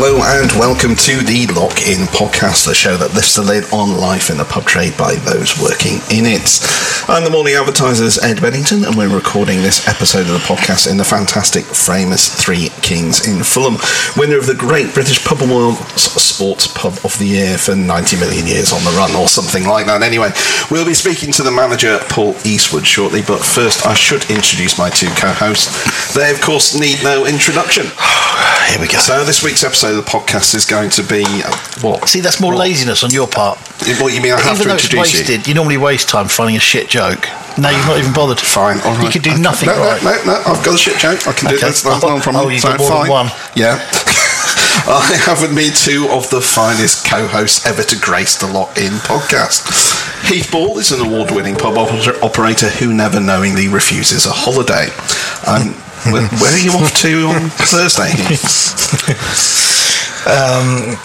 Hello and welcome to the Lock In podcast, the show that lifts the lid on life in the pub trade by those working in it. I'm the morning advertiser's Ed Bedington, and we're recording this episode of the podcast in the fantastic famous Three Kings in Fulham, winner of the Great British Pub Awards Sports Pub of the Year for 90 million years on the run, or something like that. Anyway, we'll be speaking to the manager Paul Eastwood shortly, but first I should introduce my two co-hosts. They, of course, need no introduction. Here we go. So this week's episode the podcast is going to be uh, what? See, that's more laziness on your part. What you mean? I have even to though it's introduce you? wasted, you. normally waste time finding a shit joke. No, you've not even bothered. Fine, all right. You could do Okay. nothing no, right. No, no, no, I've got a shit joke. I can do Okay. this. That's a problem. Oh, you've So, got more than fine. one. Yeah. I have with me two of the finest co-hosts ever to grace the Lock In podcast. Heath Ball is an award-winning pub oper- operator who never knowingly refuses a holiday. Um, where, where are you off to on Thursday? Um,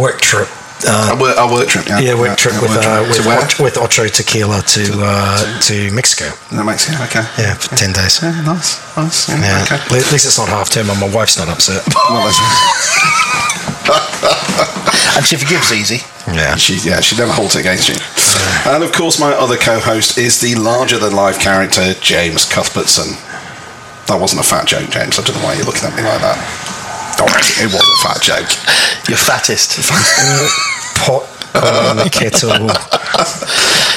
work trip. Uh, a, work, a work trip. Yeah, yeah, work trip yeah, with work uh, with, to where? With Ocho Tequila to uh, to Mexico. No, Mexico. Okay. Yeah, for ten days. Yeah, nice, nice. Yeah, Yeah, okay. at least it's not half term, and my wife's not upset. Well, And she forgives easy. yeah, She, yeah, she never holds it against you. And of course, my other co-host is the larger-than-life character James Cuthbertson. That wasn't a fat joke, James. I don't know why you're looking at me like that. Oh, it was a fat joke. You're fattest. pot on the kettle.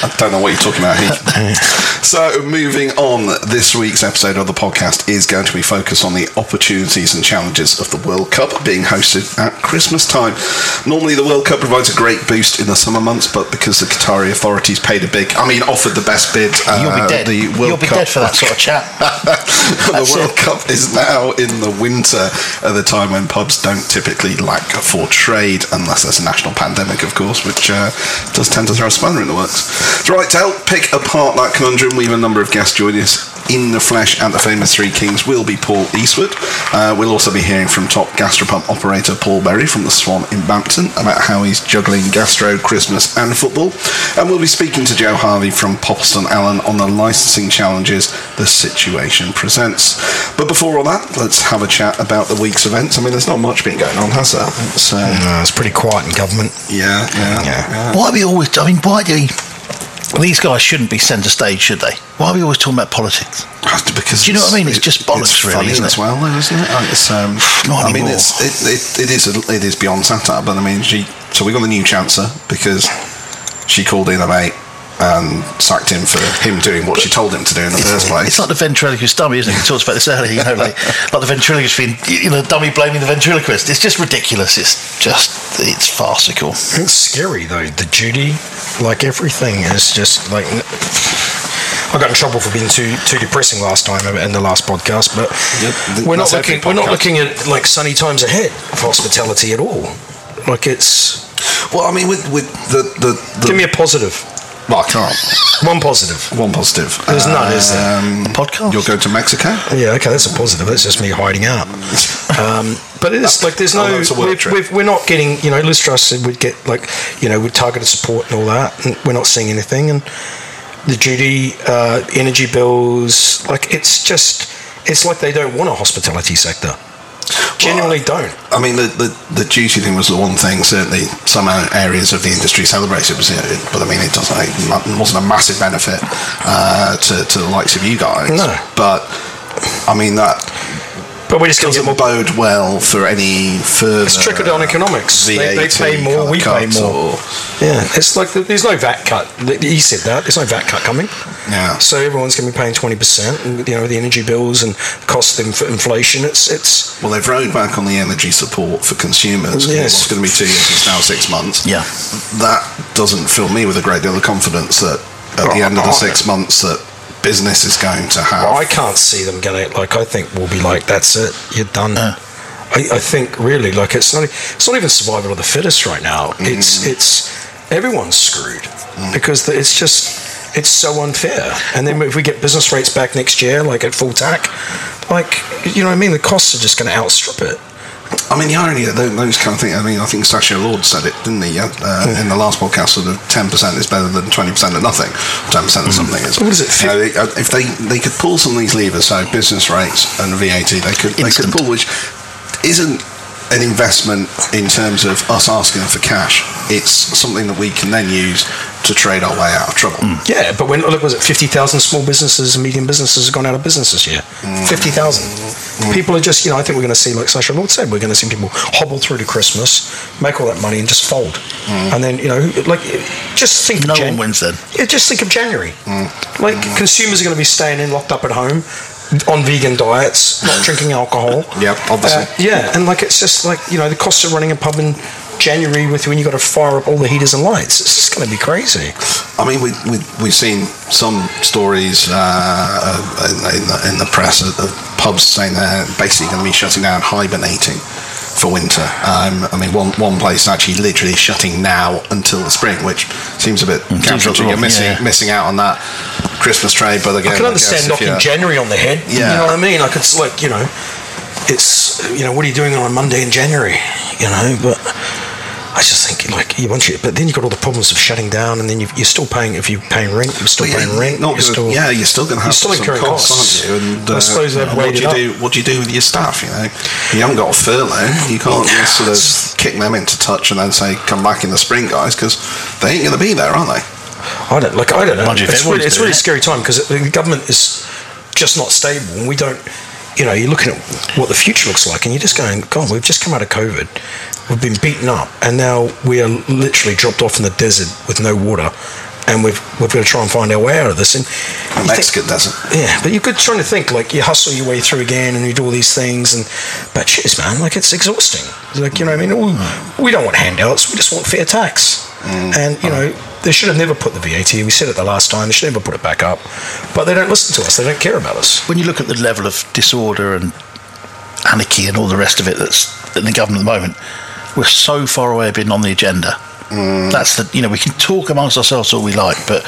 I don't know what you're talking about, Heath. so, moving on, this week's episode of the podcast is going to be focused on the opportunities and challenges of the World Cup being hosted at Christmas time. Normally, the World Cup provides a great boost in the summer months, but because the Qatari authorities paid a big, I mean, offered the best bid, uh, You'll be dead. the World You'll be Cup dead for that sort of chat. the World it. Cup is now in the winter, at the time when pubs don't typically lack for trade, unless there's a national pandemic, of course, which uh, does tend to throw a spanner in the works. Right, to help pick apart that conundrum, we have a number of guests joining us in the flesh at the famous Three Kings. Will be Paul Eastwood. Uh, we'll also be hearing from top gastropub operator Paul Berry from the Swan in Bampton about how he's juggling gastro, Christmas, and football. And we'll be speaking to Joe Harvey from Poppleston Allen on the licensing challenges the situation presents. But before all that, let's have a chat about the week's events. I mean, there's not much been going on, has there? It's, uh, No, it's pretty quiet in government. yeah, yeah, yeah. Why are we always? I mean, why do we? These guys shouldn't be centre stage, should they? Why are we always talking about politics? Because Do you know what I mean? It's just bollocks, it's really, isn't it? as well, though, isn't it? It's, um, Not I mean, it's, it, it, it is a, it is beyond satire, but I mean, she. So we got the new chancellor because she called in a mate and sacked him for him doing what she told him to do in the first place. It's like the ventriloquist dummy, isn't it? We talked about this earlier, you know, like, like the ventriloquist being, you know, dummy blaming the ventriloquist. It's just ridiculous. It's just, it's farcical. It's scary though. The duty, like everything, is just like. I got in trouble for being too too depressing last time in the last podcast, but Yep, we're not looking we're not looking at like sunny times ahead of hospitality at all. Like it's well, I mean, with with the the, the give me a positive, well, I can't. one positive. One positive. There's none, is there? Um, Podcast? You'll go to Mexico. Yeah, okay, that's a positive. That's just me hiding out. Um, but it is like there's no. that's we've, trip. we've, we're not getting. You know, Liz Truss said we'd get like, you know, with targeted support and all that, and we're not seeing anything. And the duty, uh, energy bills, like it's just, it's like they don't want a hospitality sector. Genuinely don't. I mean, the, the, the duty thing was the one thing. Certainly, some areas of the industry celebrated, was it, but I mean, it doesn't. It wasn't a massive benefit uh, to to the likes of you guys. No. but I mean that But we're just going to doesn't bode well for any further. It's trickle down economics. They, they pay more, we pay more. or- Yeah, it's like the, there's no VAT cut. He said that there's no VAT cut coming. Yeah. So everyone's going to be paying twenty percent, and you know the energy bills and cost of inf- inflation. It's it's Well, they've rode back on the energy support for consumers. Yes. It's going to be two years. It's now six months. Yeah. That doesn't fill me with a great deal of confidence that at the end of the six months that business is going to have. I can't see them going to like. I think we'll be like that's it. You're done. Uh. I, I think really like it's not. It's not even survival of the fittest right now. It's it's everyone's screwed because the, it's just it's so unfair. And then if we get business rates back next year, like at full tack, like you know what I mean, the costs are just going to outstrip it. I mean, the irony of tho- those kind of things. I mean, I think Sacha Lord said it, didn't he? Yeah? Uh, in the last podcast, sort of ten percent is better than twenty percent of nothing. Ten percent of something is. What is it, You know, they- uh, if they they could pull some of these levers, so business rates and VAT, they could they could pull, which isn't an investment in terms of us asking them for cash. It's something that we can then use to trade our way out of trouble. Yeah, but when look, was it fifty thousand small businesses and medium businesses have gone out of business this year? Fifty thousand. Mm. People are just, you know, I think we're going to see, like Sacha Lord said, we're going to see people hobble through to Christmas, make all that money, and just fold. Mm. And then, you know, like, just think. No of one wins then. Yeah, just think of January. Mm. Like consumers are going to be staying in, locked up at home, on vegan diets, not drinking alcohol. Yep, obviously. Uh, yeah, and like it's just like you know the costs of running a pub in January with when you've got to fire up all the heaters and lights. It's just going to be crazy. I mean, we, we, we've seen some stories uh, in, in, the, in the press of, of pubs saying they're basically going to be shutting down, hibernating for winter. Um, I mean, one, one place is actually literally shutting now until the spring, which seems a bit seems counterintuitive. like You're missing, yeah. missing out on that Christmas trade, but again, I can understand if knocking you're- January on the head. Yeah. You know what I mean? Like it's like, you know, it's you know, what are you doing on a Monday in January? You know, but I just think like you want you, but then you've got all the problems of shutting down, and then you you're still paying if you're paying rent, you're still Well, yeah, paying rent. not you're still, yeah, you're still going to have you're still some incurring costs, costs. aren't you? And I uh, suppose they've and what do you up. do? What do you do with your staff? You know, you haven't got a furlough. You can't just sort of kick them into touch and then say, "Come back in the spring, guys," because they ain't going to be there, are they? I don't like. I don't know. Mind you, if It's really, it's really it. scary time because the government is just not stable, and we don't. You know, you're looking at what the future looks like, and you're just going, "God, we've just come out of COVID, we've been beaten up, and now we are literally dropped off in the desert with no water, and we've we've got to try and find our way out of this." And The you think- Mexican desert. yeah, but you're good trying to think like you hustle your way through again and you do all these things and but cheers, man, like it's exhausting. Like you know, what I mean, we, we don't want handouts. We just want fair tax. Mm. And you know, they should have never put the VAT. We said it the last time. They should never put it back up. But they don't listen to us. They don't care about us. When you look at the level of disorder and anarchy and all the rest of it that's in the government at the moment, we're so far away of being on the agenda. Mm. That's the you know we can talk amongst ourselves all we like, but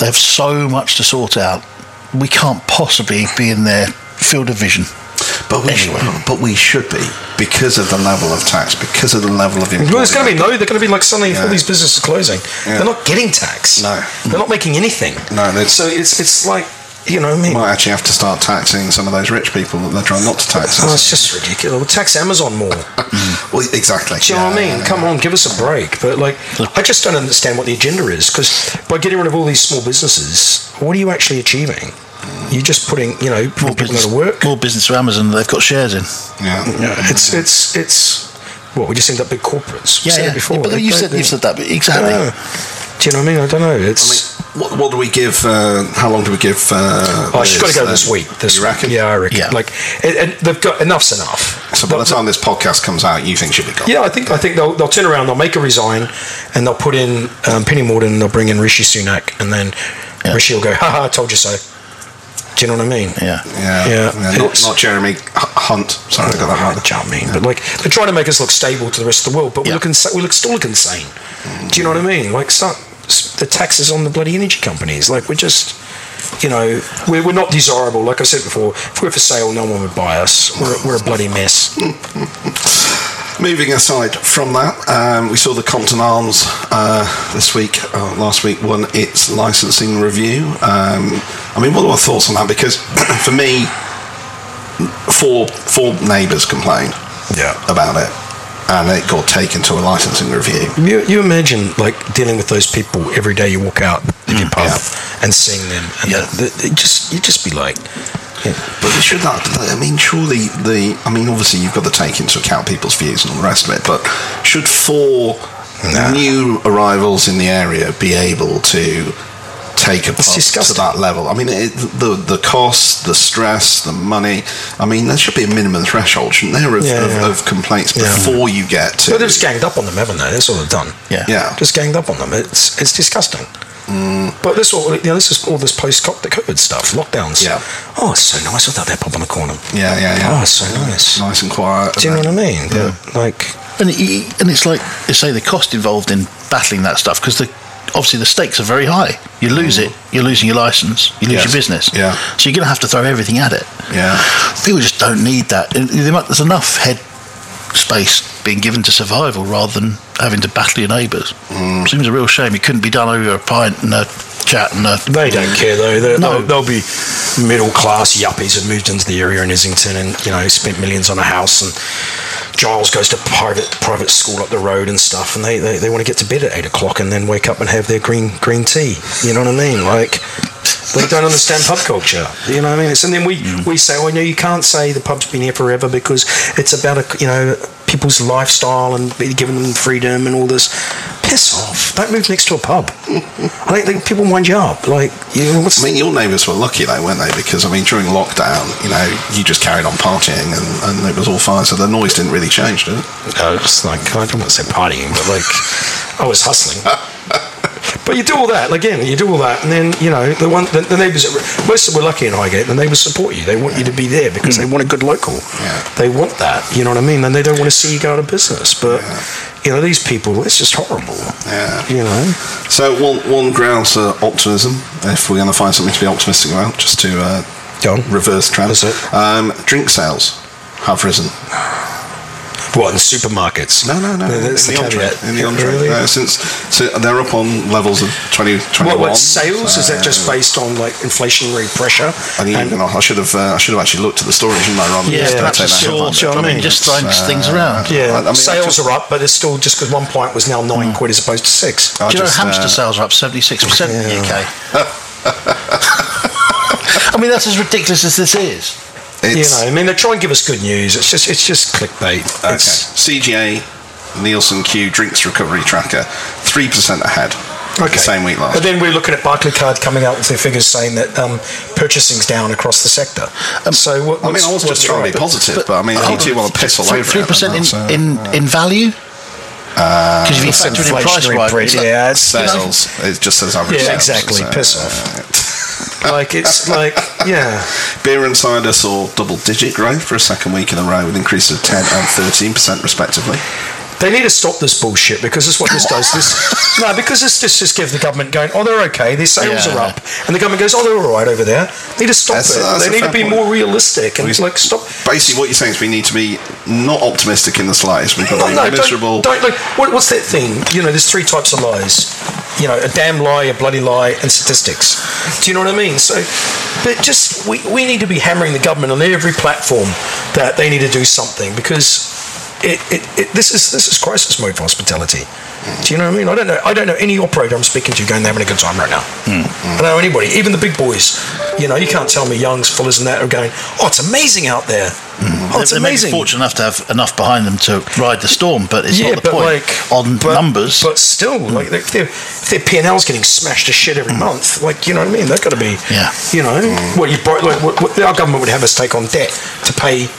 they have so much to sort out. We can't possibly be in their field of vision. But we, Anyway. should, but we should be because of the level of tax, because of the level of employment. Well, it's going to be no. They're going to be like suddenly Yeah. all these businesses are closing. Yeah. They're not getting tax. No. they're not making anything. No, they- so it's it's like you know what I mean. Might actually have to start taxing some of those rich people that they're trying not to tax. Oh, it's just ridiculous. We'll tax Amazon more. well, exactly. Do you know what I mean? yeah, Come on, give us a break. But like, I just don't understand what the agenda is because by getting rid of all these small businesses, what are you actually achieving? You're just putting, you know, More people business, of work. more business for Amazon that they've got shares in. Yeah. Yeah, it's it's it's what we just end up big corporates. Said it before. but They you said you've said that, exactly. Do you know what I mean? I don't know. It's. What, what do we give? Uh, how long do we give? Uh, Oh, she's got to go this week. This you reckon? Week. Yeah, I reckon. Yeah. Like, they've got enough's enough. So by the time this podcast comes out, you think she'll be gone? Yeah, I think I think they'll, they'll turn around, they'll make her resign, and they'll put in um, Penny Mordaunt, they'll bring in Rishi Sunak, and then Yeah. Rishi will go, "Ha ha, I told you so." Do you know what I mean? Yeah. Yeah. Yeah, not, not Jeremy Hunt. Sorry, I got that right. Do you know what I mean? But like they're trying to make us look stable to the rest of the world, but we Yeah. look insa- we look still look insane. Do you know what I mean? Like start s- the taxes on the bloody energy companies. Like we're just. You know, we're, we're not desirable. Like I said before, if we're for sale, no one would buy us. We're, we're a bloody mess. Moving aside from that, um, we saw the Compton Arms uh, this week, uh, last week, won its licensing review. Um, I mean, what are our thoughts on that? Because for me, four four neighbours complained Yeah. about it, Uh, and it got taken to a licensing review. You, you imagine like dealing with those people every day you walk out of your pub yeah. and seeing them, and Yeah. the, the, it just you just be like, yeah, But should that? I mean, surely the. I mean, obviously you've got to take into account people's views and all the rest of it. But should four Nah. new arrivals in the area be able to take a pub to that level? I mean, it, the the cost, the stress, the money. I mean, there should be a minimum threshold, shouldn't there, of, Yeah, of, yeah. of complaints Yeah. before you get to. but they've just ganged up on them, haven't they? That's all they've done. Yeah. yeah. just ganged up on them. It's it's disgusting. Mm. But this all you know, this is all this post COVID stuff, lockdowns. Yeah. Oh, it's so nice without that pub on the corner. Yeah, yeah, yeah. Oh, it's so nice. Nice and quiet. Do you know what I mean? Yeah. But, like, And, it, and it's like you say the cost involved in battling that stuff because the obviously the stakes are very high. You lose it, you're losing your license, you lose Yes. your business. Yeah. So you're going to have to throw everything at it. Yeah. People just don't need that. And there mu- There's enough head space being given to survival rather than having to battle your neighbours. Mm. Seems a real shame. It couldn't be done over a pint and a chat and a. they don't care though. They're, No. they'll, they'll be middle class yuppies who've moved into the area in Islington and you know spent millions on a house and Giles goes to private private school up the road and stuff, and they, they, they want to get to bed at eight o'clock and then wake up and have their green green tea. You know what I mean? Like they don't understand pub culture. You know what I mean? It's, and then we, mm. we say, oh no, you can't say the pub's been here forever because it's about a you know people's lifestyle and giving them freedom and all this. Piss off! Don't move next to a pub. I think, think people wind you up. Like you know, what's I mean, your neighbours were lucky though, weren't they? Because I mean, during lockdown, you know, you just carried on partying, and, and it was all fine, so the noise didn't really change, did it? I was like, I don't want to say partying, but like, I was hustling. But you do all that again. You do all that, and then you know the one the, the neighbours. Most of them were lucky in Highgate. The neighbours support you. They want you to be there because they want a good local. Yeah. They want that. You know what I mean? And they don't want to see you go out of business. But you know these people. It's just horrible. Yeah. You know. So one one grounds uh, optimism, if we're going to find something to be optimistic about, just to uh, Go on. reverse trend. Um, drink sales have risen. What in supermarkets? No, no, no. That's in the the on-trade. In the on-trade. Really? No, since so they're up on levels of 2021. What, what sales? Is that just based on like inflationary pressure? I, didn't even know. I should have. Uh, I should have actually looked at the story, in my I? Rather than Yeah, just, uh, perhaps take it's that short. headline. do you know what I I mean, mean? just throwing It's, things uh, around. Yeah, I- I mean, sales actually- are up, but it's still just because one pint was now nine quid as opposed to six. I Do you know hamster uh, sales are up 76% in the UK? I mean, that's as ridiculous as this is. You know, I mean, they try and give us good news. It's just, it's just clickbait. Okay. It's, CGA, NielsenIQ Drinks Recovery Tracker, three percent ahead. Okay. The same week last. But then we're looking at Barclaycard coming out with their figures saying that um, purchasing's down across the sector. so what, I mean, what's- I was just trying to be positive, but, I mean, you do want to piss all over Three percent in, that's, uh, in, in value. Because if you It's factor in price inflationary rise, pressure, it's- yeah, it's, you know, sales. It just says average Yeah, sales. exactly, so, piss uh, like it's like yeah. Beer and cider saw double-digit growth for a second week in a row, with increases of 10 and 13 percent respectively. They need to stop this bullshit because this is what this does. This no, because this just just give the government going, oh, they're okay, their sales Yeah. are up, and the government goes, oh, they're all right over there. They need to stop That's- it. that's they need to be point. more realistic and like stop. Basically, what you're saying is we need to be not optimistic in the slightest. We've got to oh, be no, miserable. Don't, don't like what, what's that thing? You know, there's three types of lies. You know, a damn lie, a bloody lie, and statistics. Do you know what I mean? So, but just we, we need to be hammering the government on every platform that they need to do something because it, it, it this is this is crisis mode for hospitality. Do you know what I mean? I don't know. I don't know any operator I'm speaking to going they're having a good time right now. Hmm. I don't know anybody, even the big boys. You know, you can't tell me Young's, Fuller's, and that are going. Oh, it's amazing out there. Hmm. Oh, it's they may be amazing. fortunate enough to have enough behind them to ride the storm, but it's yeah, not the but point. like on but- numbers, But still, hmm. like if their if their P and L's getting smashed to shit every month, like you know what I mean? They've got to be, Yeah. You know, what you like what, what our government would have us take on debt to pay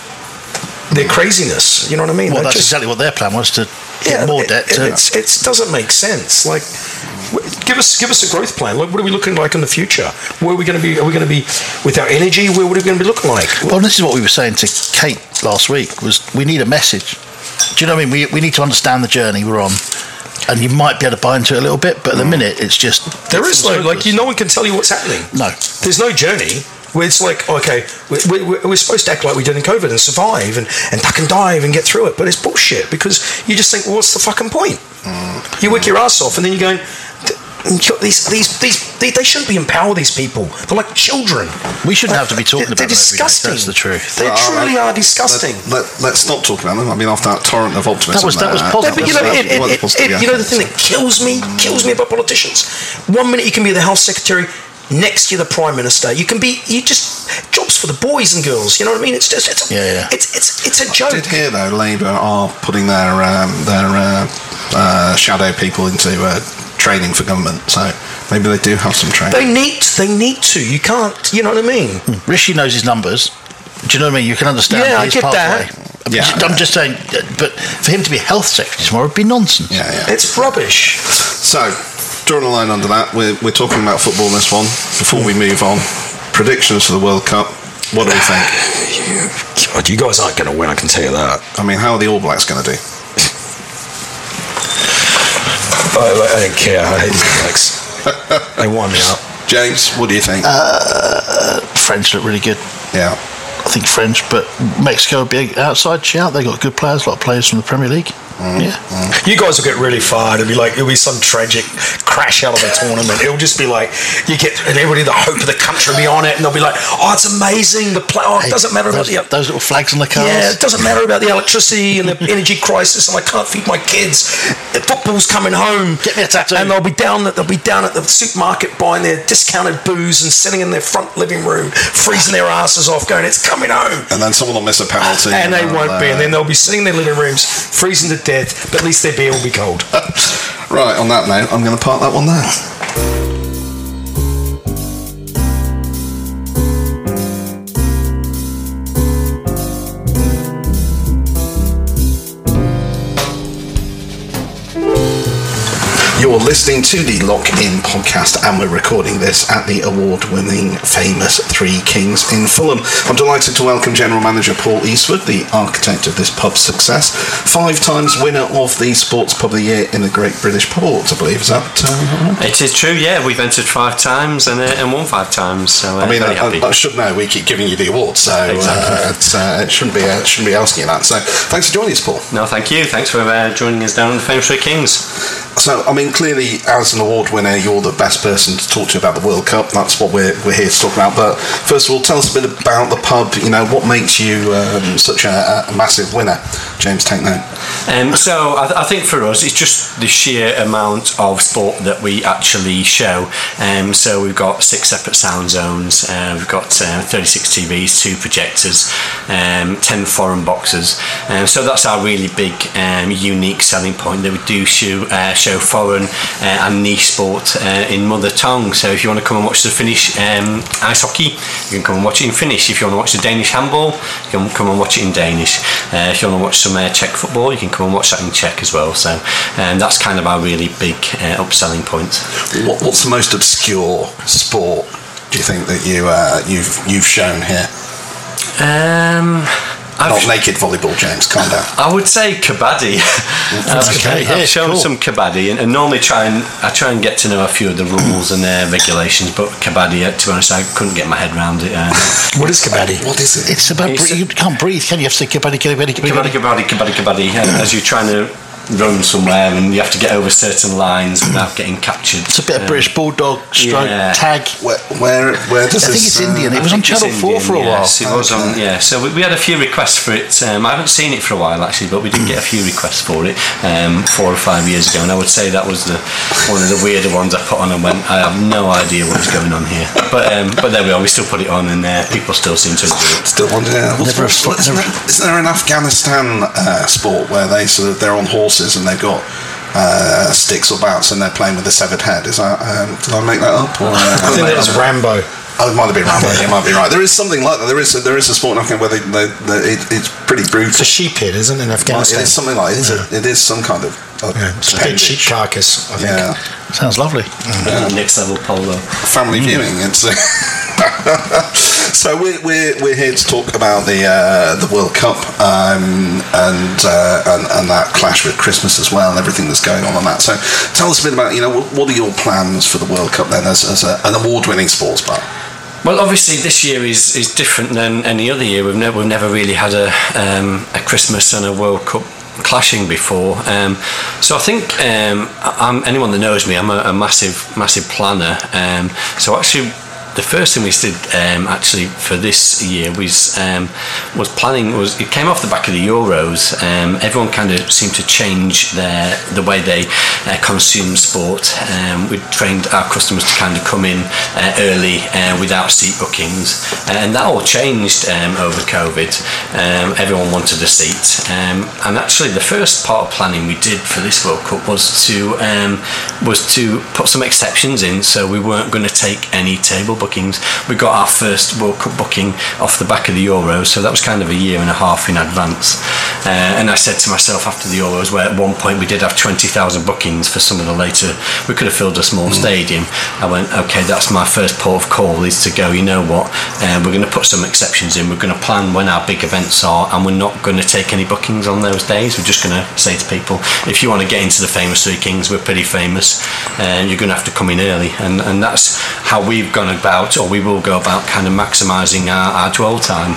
their craziness. You know what I mean? well, They that's just- exactly what their plan was to get more it, debt. It, to, it's, it doesn't make sense. Like, give us give us a growth plan. Like, what are we looking like in the future? Where are we going to be? Are we going to be with our energy? Where are we going to be looking like? Well, this is what we were saying to Kate last week. Was we need a message? Do you know what I mean? We, we need to understand the journey we're on, and you might be able to buy into it a little bit, but at the mm. minute it's just There is no like you. No one can tell you what's happening. No. there's no journey. Where it's like, okay, we, we, we're supposed to act like we did in COVID and survive and, and duck and dive and get through it, but it's bullshit because you just think, well, what's the fucking point? You work your ass off and then you're going, these, these, these, they, they shouldn't be empower these people. They're like children. We shouldn't have to be talking They're, about they're them every day. disgusting. That's the truth. They Well, uh, truly are disgusting. Let, let, us stop talking about them. I mean, after that torrent of optimism, That was- that was positive. No, but you know, it, it, it, positive, it- yeah. you know the thing that kills me, kills me about politicians. One minute you can be the health secretary, next you're the prime minister. You can be, you just jobs for the boys and girls. You know what I mean? It's just, it's, Yeah, yeah. it's, it's, it's a joke. did hear though Labour are putting their um, their uh, uh, shadow people into uh, training for government, so maybe they do have some training. They need, they need to. You can't. You know what I mean? Rishi knows his numbers. Do you know what I mean? You can understand Yeah, I get pathway. that. I'm, Yeah, just, I'm yeah. just saying, uh, but for him to be health secretary tomorrow would be nonsense. yeah, yeah. It's rubbish. So, drawing a line under that, we're, we're talking about football in this one. Before we move on, predictions for the World Cup. What do we think? God, you guys aren't going to win. I can tell you that. I mean, how are the All Blacks going to do? I, I don't care. I hate these blacks. they wind me up. James, what do you think? Uh, French look really good. yeah. Think French, but Mexico would be outside shout. They got good players, a lot of players from the Premier League. Mm, yeah. Mm. You guys will get really fired. It'll be like it'll be some tragic crash out of the tournament. It'll just be like you get and everybody, the hope of the country will be on it, and they'll be like, "Oh, it's amazing." The play, oh, it doesn't matter about those, the those little flags on the cars. yeah, it doesn't matter about the electricity and the energy crisis, and I can't feed my kids. The football's coming home. Get me a tattoo. And they'll be down. They'll be down at the supermarket buying their discounted booze and sitting in their front living room, freezing their asses off, going, "It's coming home." And then someone will miss a penalty. And they they'll, won't be, and then they'll be sitting in their living rooms, freezing to death. But at least their beer will be cold. Right, on that note, I'm going to park that one there. You're listening to the Lock In podcast, and we're recording this at the award winning famous Three Kings in Fulham. I'm delighted to welcome General Manager Paul Eastwood, the architect of this pub's success, five times winner of the Sports Pub of the Year in the Great British Pub Awards, I believe. Is that uh, right? It is true, yeah. We've entered five times and, uh, and won five times, so uh, I mean, I, happy. I, I should know. We keep giving you the awards, so Exactly. uh, it's, uh, it shouldn't be uh, shouldn't be asking you that. So, thanks for joining us, Paul. no, thank you. Thanks for uh, joining us down on the Famous Three Kings. So, I mean, clearly, as an award winner, you're the best person to talk to about the World Cup. That's what we're, we're here to talk about. But first of all, tell us a bit about the pub. You know, what makes you um, such a, a massive winner? James, take note. Um, so I, th- I think for us, it's just the sheer amount of sport that we actually show. Um, so we've got six separate sound zones. Uh, we've got uh, 36 TVs, two projectors, um, 10 foreign boxes. Um, so that's our really big, um, unique selling point that we do show, uh, show foreign uh, and niche sport uh, in mother tongue. So if you want to come and watch the Finnish um, ice hockey, you can come and watch it in Finnish. If you want to watch the Danish handball, you can come and watch it in Danish. Uh, if you want to watch some uh, Czech football, you can come and watch that in Czech as well. So um, that's kind of our really big uh, upselling point. What, what's the most obscure sport? Do you think that you uh, you've you've shown here? Um, I've, Not naked volleyball, James. Calm down. I would say kabaddi. I've, Okay, I've yeah, shown cool. some kabaddi, and, and normally try and I try and get to know a few of the rules and uh, regulations. But kabaddi, uh, to be honest, I couldn't get my head around it. Uh, What is kabaddi? What is it? It's about It's- bre- you can't breathe, can you? You have to say kabaddi, kabaddi, kabaddi, kabaddi. kabaddi, kabaddi, kabaddi. uh, As you're trying to run somewhere, and you have to get over certain lines without getting captured. It's a bit of Um, British bulldog stroke yeah. tag. Where where, where does I think it's uh, Indian. It I was on think it's Channel Four for a Indian, while. Yes, it was on. Yeah, so we, we had a few requests for it. Um, I haven't seen it for a while actually, but we did get a few requests for it um, four or five years ago, and I would say that was the one of the weirder ones I put on and went. I have no idea what is going on here, but um, but there we are. We still put it on, and uh, people still seem to enjoy it. Still wondering. What's- Never a isn't, never- there, isn't there an Afghanistan uh, sport where they sort of they're on horses and they've got uh, sticks or bats and they're playing with a severed head? Is that um, did I make that up? Or, uh, I think that was Rambo. Oh, it might have been right. You might be right. There is something like that. There is a, there is a sport in Afghanistan where they, they, they, it, it's pretty brutal. It's a sheep head, isn't it, in Afghanistan? is something like it is, a, it is some kind of uh, Yeah, it's a big sheep appendage. carcass, I think. Yeah, Sounds lovely. Next level polo. family viewing. It's uh, so we're, we're, we're here to talk about the uh, the World Cup um, and, uh, and and that clash with Christmas as well and everything that's going on on that. So tell us a bit about you know what, are your plans for the World Cup then as, as a, an award-winning sports bar? Well, obviously, this year is, is different than any other year. We've never, we've never really had a, um, a Christmas and a World Cup clashing before. Um, so I think um, anyone that knows me, I'm a, a massive, massive planner. Um, so actually, the first thing we did um, actually for this year was um, was planning was it came off the back of the Euros. Um, everyone kind of seemed to change their the way they uh, consume sport. Um, we trained our customers to kind of come in uh, early uh, without seat bookings, and that all changed um, over COVID. Um, everyone wanted a seat, and actually the first part of planning we did for this World Cup was to was to put some exceptions in, so we weren't going to take any table bookings. We got our first World Cup booking off the back of the Euros, so that was kind of a year and a half in advance. Uh, and I said to myself after the Euros, where at one point we did have 20,000 bookings for some of the later, we could have filled a small stadium. I went, okay, that's my first port of call is to go, you know what, uh, we're going to put some exceptions in. We're going to plan when our big events are, and we're not going to take any bookings on those days. We're just going to say to people, if you want to get into the famous Three Kings, we're pretty famous, and you're going to have to come in early. And, and that's how we've gone about, or we will go about kind of maximising our, our dwell time.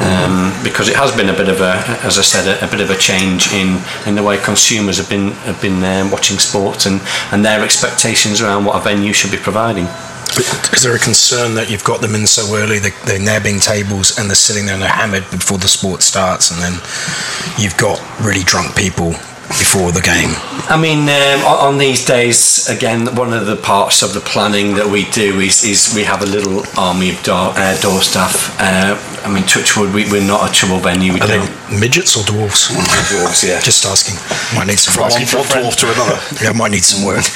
um, because it has been a bit of a, as I said, a, a bit of a change in, in the way consumers have been have been um, watching sports and, and their expectations around what a venue should be providing. Is there a concern that you've got them in so early, they, they're nabbing tables and they're sitting there and they're hammered before the sport starts, and then you've got really drunk people before the game? I mean, um, on, on these days, again, one of the parts of the planning that we do is, is we have a little army of door, uh, door staff. Uh, I mean, Touchwood, we, we're not a trouble venue. We Are don't. they midgets or dwarves? Dwarves, yeah. Just asking. Might need some From work. one dwarf to another. Yeah, might need some work.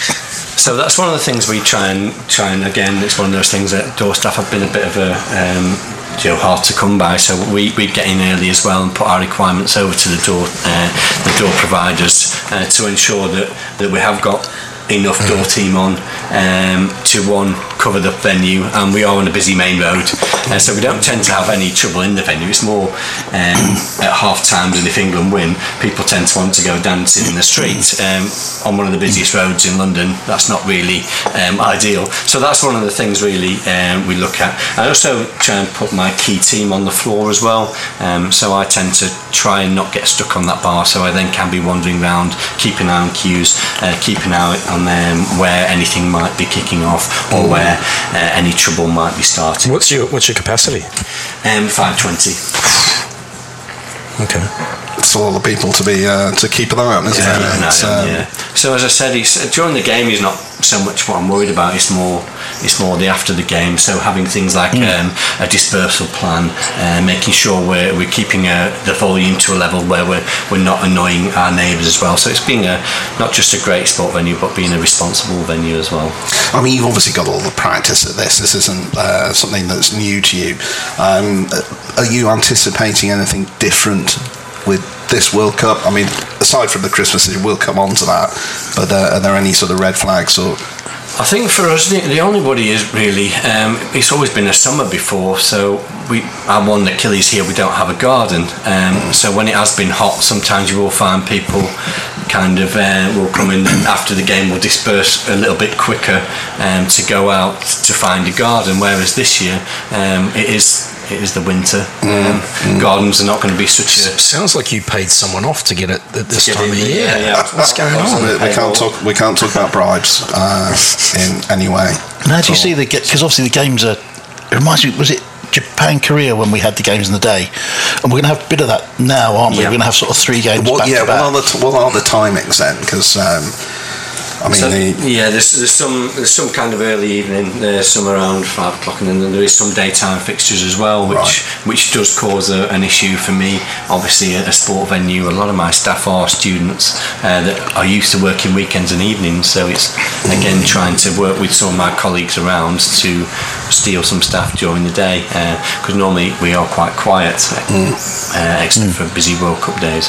So that's one of the things we try and try and again, it's one of those things that door staff have been a bit of a um, you know hard to come by. So we we get in early as well and put our requirements over to the door uh, the door providers uh, to ensure that that we have got enough door team on um, to one cover the venue and we are on a busy main road uh, so we don't tend to have any trouble in the venue. It's more um, at half times and if England win people tend to want to go dancing in the street um, on one of the busiest roads in London. That's not really um, ideal. So that's one of the things really um, we look at. I also try and put my key team on the floor as well um, so I tend to try and not get stuck on that bar so I then can be wandering around keeping an eye on queues uh, an eye on where anything might be kicking off or where uh, any trouble might be starting What's your What's your capacity? um, 520 Okay. It's a lot of people to be uh, to keep an eye on, isn't Yeah, it? keep an It's, eye on, um, yeah. So as I said, it's, during the game he's not so much what I'm worried about. It's more it's more the after the game. So having things like um, a dispersal plan, uh, making sure we're, we're keeping uh the volume to a level where we're we're not annoying our neighbours as well. So it's being a not just a great sport venue, but being a responsible venue as well. I mean, you've obviously got all the practice at this. This isn't uh, something that's new to you. Um, are you anticipating anything different with this World Cup? I mean, aside from the Christmas, we'll come on to that. But uh, are there any sort of red flags or? I think for us, the, the only worry is really, um, it's always been a summer before, so we, our one Achilles here, we don't have a garden. Um, so when it has been hot, sometimes you will find people kind of uh, will come in after the game will disperse a little bit quicker um, to go out to find a garden, whereas this year um, it is it is the winter. Um, Gardens are not going to be such a Sounds like you paid someone off to get it at this time of there, year. yeah, yeah. What's going on? We, we can't talk. We can't talk about bribes uh, in any way. And how do you see the because obviously the games are. It reminds me, was it Japan Korea when we had the games in the day, and we're going to have a bit of that now, aren't we? Yeah. We're going to have sort of three games What, back yeah, to back. what are the t- what are the timings then? Because um, I mean, So, the, yeah, there's, there's some there's some kind of early evening. There's some around five o'clock, and then there is some daytime fixtures as well, which Right. which does cause a, an issue for me. Obviously, at a sport venue, a lot of my staff are students uh, that are used to working weekends and evenings. So it's again trying to work with some of my colleagues around to steal some staff during the day because normally we are quite quiet, uh, except for busy World Cup days.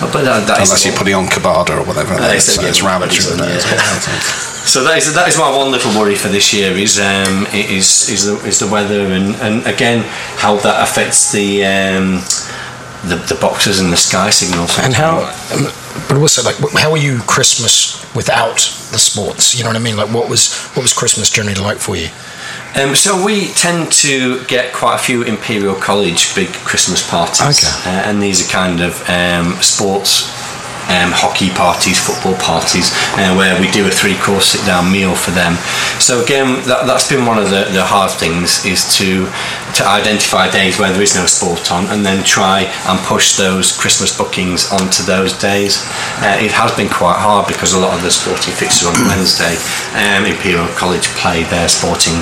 But, but that, that is unless you're putting on kabaddi or whatever, Uh, it's, it's- yeah, it's everybody's rabbit the day. yeah. So that is that is my one little worry for this year is um, it is is the is the weather and, and again how that affects the um, the, the boxes and the sky signals. And how, um, but also like, how are you Christmas without the sports? You know what I mean? Like, what was what was Christmas generally like for you? Um, so we tend to get quite a few Imperial College big Christmas parties, Okay. uh, and these are kind of um, sports. Um, hockey parties, football parties, uh, where we do a three-course sit-down meal for them. So again, that, that's been one of the, the hard things is to to identify days where there is no sport on, and then try and push those Christmas bookings onto those days. Uh, it has been quite hard because a lot of the sporting fixtures on Wednesday, um, Imperial College play their sporting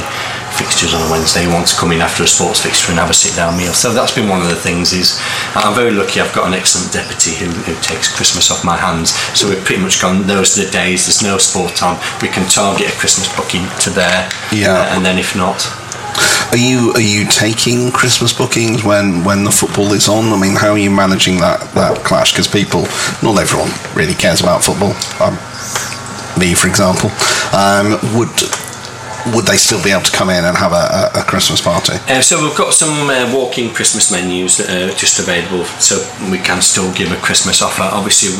fixtures on a Wednesday want to come in after a sports fixture and have a sit down meal. So that's been one of the things is I'm very lucky I've got an excellent deputy who, who takes Christmas off my hands. So we've pretty much gone those are the days there's no sport on. We can target a Christmas booking to there. Yeah. uh, and then if not, Are you are you taking Christmas bookings when when the football is on? I mean, how are you managing that that clash? Because people, not everyone really cares about football. Um, me, for example, um, would would they still be able to come in and have a, a, Christmas party? Uh, so we've got some uh, walking Christmas menus that are just available, so we can still give a Christmas offer. Obviously,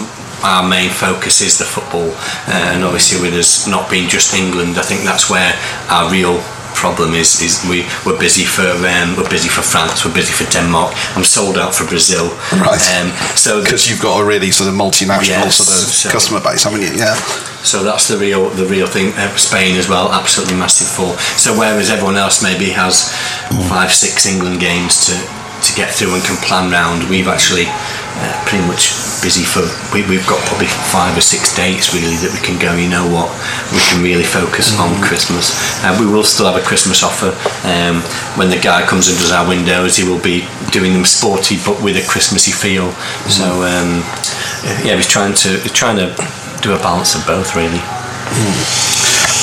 our main focus is the football, uh, and obviously with us not being just England, I think that's where our real problem is is we we're busy for um, we're busy for France, we're busy for Denmark. I'm sold out for Brazil. Right. Um, so Because you've got a really sort of multinational Yes, sort of so- customer base, haven't you? Yeah. So that's the real the real thing. Uh, Spain as well, absolutely massive for. So whereas everyone else maybe has five, six England games to to get through and can plan round, we've actually uh, pretty much busy for. We, we've got probably five or six dates really that we can go. You know what? We can really focus on Christmas. Uh, we will still have a Christmas offer. Um, when the guy comes and does our windows, he will be doing them sporty but with a Christmassy feel. So um, yeah, he's trying to he's trying to do a balance of both really.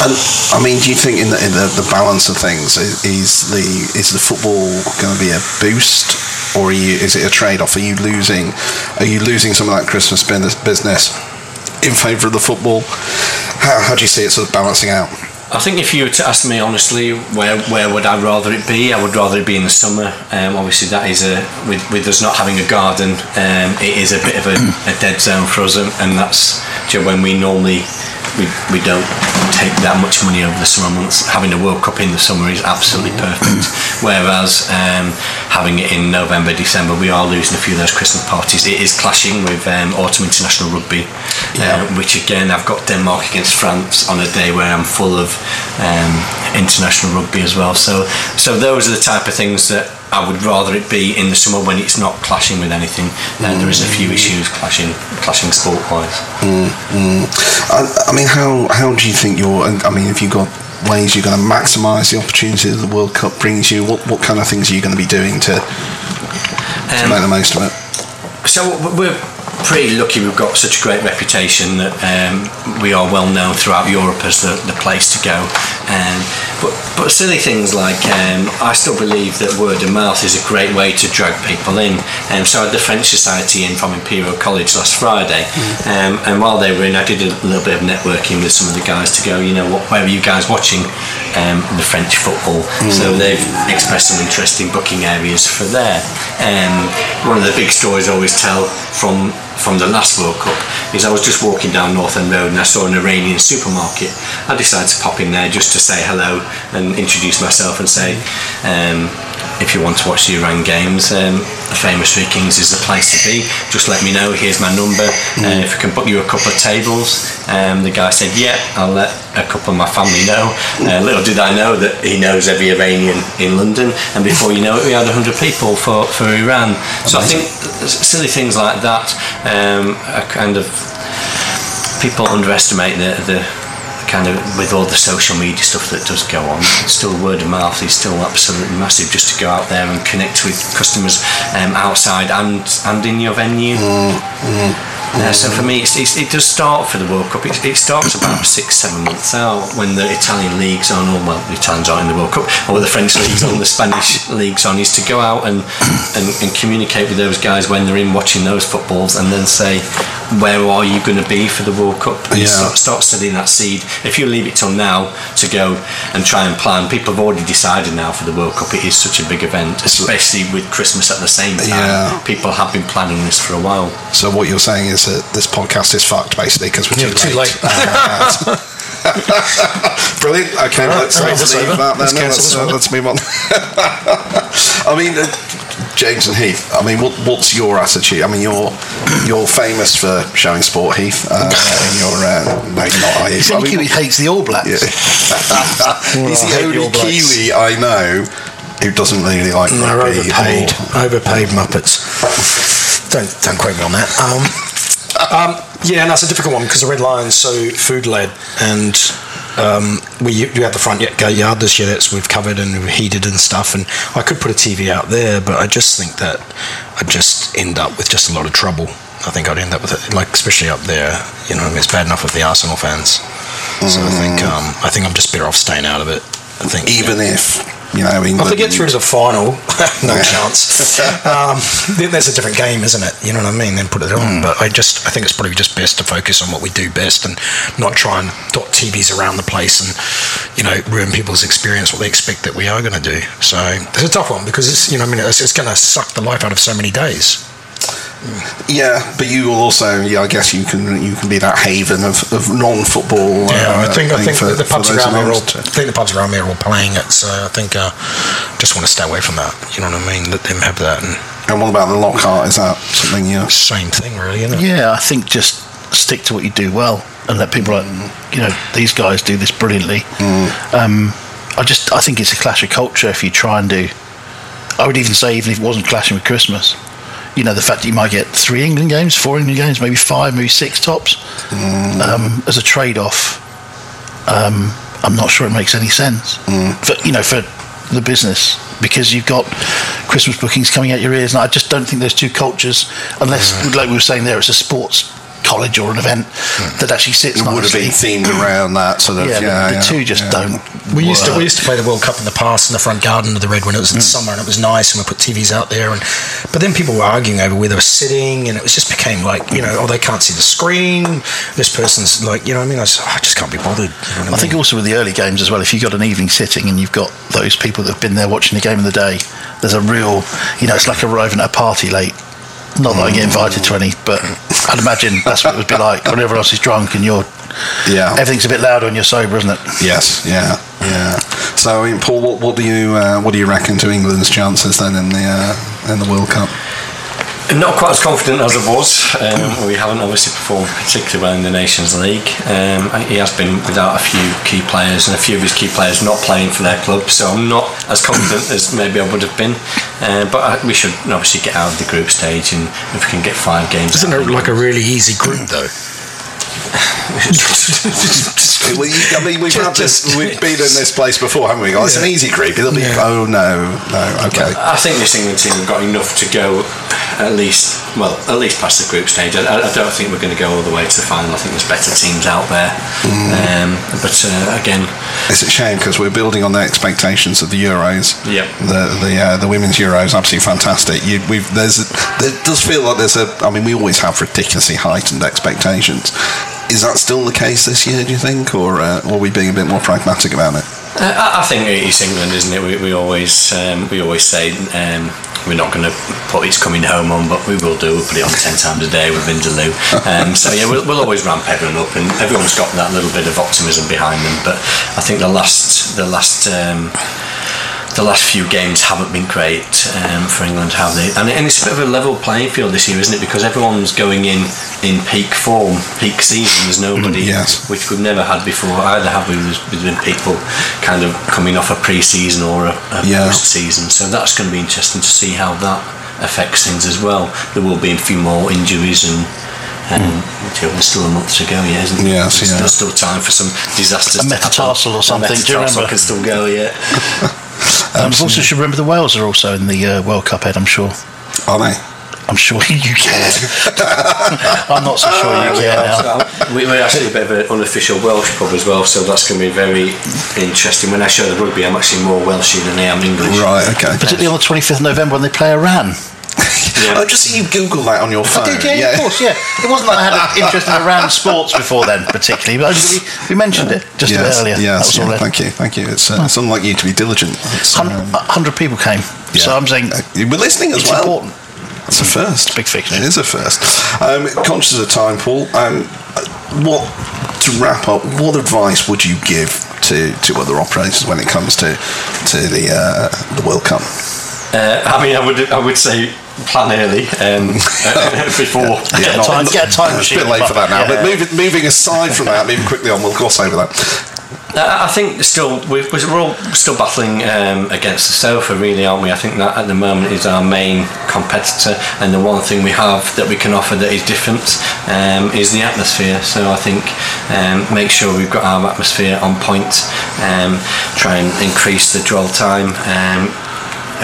And I mean, do you think in the, in the, the balance of things is the is the football going to be a boost, or you, is it a trade off? Are you losing are you losing some of that Christmas business in favour of the football? How, how do you see it sort of balancing out? I think if you were to ask me honestly, where where would I rather it be? I would rather it be in the summer. Um, obviously, that is a with, with us not having a garden, um, it is a bit of a, a dead zone for us, and, that's when we normally we, we don't take that much money over the summer months. Having a World Cup in the summer is absolutely perfect. Whereas um, having it in November, December, we are losing a few of those Christmas parties. It is clashing with um, Autumn International Rugby, uh, which again I've got Denmark against France on a day where I'm full of um, international rugby as well. So so those are the type of things that I would rather it be in the summer when it's not clashing with anything. Uh, there is a few issues clashing clashing sport wise. I, I mean, how how do you think you're? I mean, if you've got ways you're going to maximise the opportunity that the World Cup brings you, what what kind of things are you going to be doing to, to Um, make the most of it? So we're pretty lucky we've got such a great reputation that um, we are well known throughout Europe as the, the place to go. Um, but, but silly things like um, I still believe that word of mouth is a great way to drag people in. Um, so I had the French Society in from Imperial College last Friday, um, and while they were in, I did a little bit of networking with some of the guys to go. You know, what, where are you guys watching um, the French football? So they've expressed some interest in booking areas for there. Um, one of the big stories I always tell from from the last World Cup is I was just walking down North End Road and I saw an Iranian supermarket. I decided to pop in there just to say hello and introduce myself and say, um, if you want to watch the Iran games, um, the famous Three Kings is the place to be. Just let me know. Here's my number. Uh, if I can book you a couple of tables. Um, the guy said, yeah, I'll let a couple of my family know. Uh, little did I know that he knows every Iranian in London. And before you know it, we had 100 people for, for Iran. So I think silly things like that um, are kind of people underestimate the, the kind of with all the social media stuff that does go on still word of mouth is still absolutely massive just to go out there and connect with customers um, outside and and in your venue uh, so for me, it's, it's, it does start for the World Cup. It, it starts about six, seven months out when the Italian league's on, or well, the Italians aren't in the World Cup, or the French league's on, the Spanish league's on, is to go out and, and, and communicate with those guys when they're in watching those footballs, and then say, where are you going to be for the World Cup? And Yeah. start, start setting that seed. If you leave it till now to go and try and plan, people have already decided now for the World Cup. It is such a big event, especially with Christmas at the same time. Yeah. People have been planning this for a while. So what you're saying is that this podcast is fucked, basically, because we're Yeah, too, too late. Uh, Brilliant. Okay, let's, right, let's leave over. that then. Let's cancel Let's, uh, let's move on. I mean, uh, James and Heath. I mean, what, what's your attitude? I mean, you're you're famous for showing sport, Heath. Uh, and you're uh, no, not. You? He's I only mean, Kiwi hates the All Blacks. Yeah. He's I the only Kiwi I know who doesn't really like overpaid, or- overpaid Muppets. Don't don't quote me on that. Um, um, yeah, and that's a difficult one because the Red Lion's so food led, and um, we you have the front yard this year that's we've covered and we've heated and stuff, and I could put a TV out there, but I just think that I'd just end up with just a lot of trouble. I think I'd end up with it, like especially up there. You know, it's bad enough with the Arsenal fans. So I think um, I think I'm just better off staying out of it. I think even if you know England. if they get through to the final, no chance. Um, then there's a different game, isn't it? You know what I mean? Then put it on. But I just, I think it's probably just best to focus on what we do best and not try and dot TVs around the place and, you know, ruin people's experience what they expect that we are going to do. So it's a tough one because it's, you know, I mean, it's, it's going to suck the life out of so many days. Yeah, but you will also, yeah, I guess you can you can be that haven of, of non-football. Yeah, uh, I think I think for- the, the for pubs around me are all. I think the pubs around me are all playing it, so I think uh, just want to stay away from that. You know what I mean? Let them have that, and And what about the Lockhart? Is that something you? same thing, really, isn't it? Yeah, I think just stick to what you do well and let people like you know these guys do this brilliantly. Um, I just I think it's a clash of culture if you try and do. I would even say even if it wasn't clashing with Christmas, you know the fact that you might get three England games, four England games, maybe five, maybe six tops um, as a trade-off. Um, I'm not sure it makes any sense for you know for the business because you've got Christmas bookings coming out your ears, and I just don't think those two cultures, unless like we were saying there, it's a sports college or an event hmm. that actually sits. It would have been themed around that sort of. Yeah, Yeah, the, the yeah, two just yeah. don't. We used to we used to play the World Cup in the past in the front garden of the Red when it was in hmm. summer and it was nice and we put TVs out there and but then people were arguing over where they were sitting and it was just became like you know oh they can't see the screen this person's like you know what I mean I, was, I just can't be bothered you know what I think also with the early games as well, if you've got an evening sitting and you've got those people that have been there watching the game in the day, there's a real, you know, it's like arriving at a party late. Not that I get invited to any, but I'd imagine that's what it would be like when everyone else is drunk and you're, Yeah. everything's a bit louder when you're sober, isn't it? Yes, yeah, yeah. So, I mean, Paul, what, what do you uh, what do you reckon to England's chances then in the uh, in the World Cup? Not quite as confident as I was. Um, we haven't obviously performed particularly well in the Nations League. Um, he has been without a few key players, and a few of his key players not playing for their club. So I'm not as confident as maybe I would have been. Uh, but I, we should obviously get out of the group stage, and if we can get five games, isn't it like a really easy group though Well, you, I mean, we've had this, we've been in this place before, haven't we? Oh, it's an easy group. It'll be. Yeah. Oh no, no. Okay. I think this England team have got enough to go at least, well, at least past the group stage. I, I don't think we're going to go all the way to the final. I think there's better teams out there. Um, but uh, again, It's a shame because we're building on the expectations of the Euros. Yep. The the uh, the women's Euros absolutely fantastic. You, we've there's there does feel like there's a. I mean, we always have ridiculously heightened expectations. Is that still the case this year? Do you think, or uh, are we being a bit more pragmatic about it? Uh, I think it's England, isn't it? We, we always um, we always say um, we're not going to put it's coming home on, but we will do. We'll put it on ten times a day with Vindaloo. Um, so yeah, we'll, we'll always ramp everyone up, and everyone's got that little bit of optimism behind them. But I think the last the last. The last few games haven't been great um, for England, have they? And, and it's a bit of a level playing field this year, isn't it? Because everyone's going in in peak form, peak season. There's nobody, Yes. which we've never had before. Either have we? There's been people kind of coming off a pre-season or a, a Yeah. post-season. So that's going to be interesting to see how that affects things as well. There will be a few more injuries and. Um, There's still a month to go, yeah, isn't there? Yes, There's yeah. still, still time for some disasters. A to happen. metatarsal or A something, do you metatarsal remember? can still go, yeah. Um, we also should remember the Wales are also in the uh, World Cup, Ed, I'm sure. Are they? I'm sure you can. I'm not so sure you can now. We, we're actually a bit of an unofficial Welsh pub as well, so that's going to be very interesting. When I show the rugby, I'm actually more Welshy than I am English. Right. Okay. Particularly on the 25th of November when they play Iran. Yeah. Oh, just so you Google that on your phone. I did, yeah, of course, yeah. It wasn't that I had an interest in Iran sports before then, particularly, but we, we mentioned it just a bit Yes, earlier. yes, that was yeah, thank you, thank you. It's, uh, it's unlike you to be diligent. It's, um, 100 people came. So. I'm saying Uh, you were listening as it's well. important. It's a first. Big fiction. It is a first. Um, conscious of time, Paul. Um, what to wrap up? What advice would you give to, to other operators when it comes to to the uh, the World Cup? Uh, I mean, I would I would say plan early um, before. Get a time- get a time It's a machine. bit late for that now. Yeah. But moving, moving aside from that, moving quickly on, we'll gloss over that. Uh, I think still we're, we're all still battling um, against the sofa, really, aren't we? I think that at the moment is our main competitor, and the one thing we have that we can offer that is different um, is the atmosphere. So I think um, make sure we've got our atmosphere on point, um, try and increase the dwell time.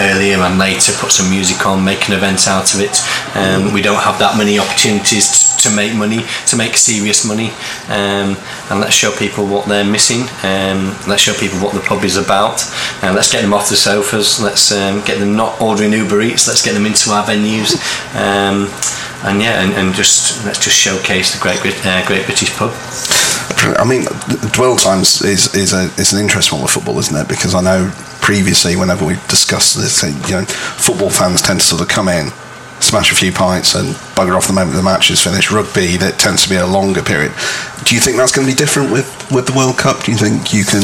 Earlier and later, put some music on, make an event out of it. Um, we don't have that many opportunities to make money, to make serious money, um, and let's show people what they're missing. Um, let's show people what the pub is about, and let's get them off the sofas. Let's um, get them not ordering Uber Eats. Let's get them into our venues. Um, and yeah, and, and just let's just showcase the great uh, Great British Pub. I mean, dwell times is is a is an interesting one with football, isn't it? Because I know previously, whenever we discussed this, you know, football fans tend to sort of come in, smash a few pints and bugger off the moment the match is finished. Rugby, that tends to be a longer period. Do you think that's going to be different with, with the World Cup? Do you think you can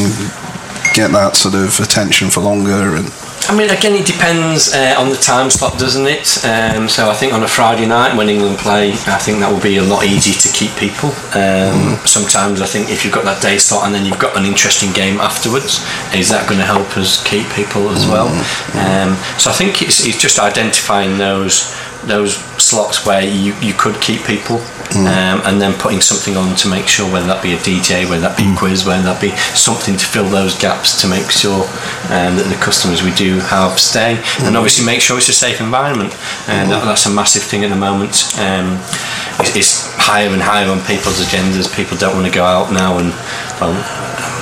get that sort of attention for longer and I mean, again, it depends uh, on the time slot, doesn't it? Um, so I think on a Friday night when England play, I think that will be a lot easier to keep people. Um, mm. Sometimes I think if you've got that day slot and then you've got an interesting game afterwards, is that going to help us keep people as well? Um, so I think it's, it's just identifying those those slots where you, you could keep people mm. um, and then putting something on to make sure whether that be a DJ, whether that be mm. a quiz, whether that be something to fill those gaps to make sure um, that the customers we do have stay mm. and obviously make sure it's a safe environment and that, that's a massive thing at the moment um, it's, it's higher and higher on people's agendas people don't want to go out now and well,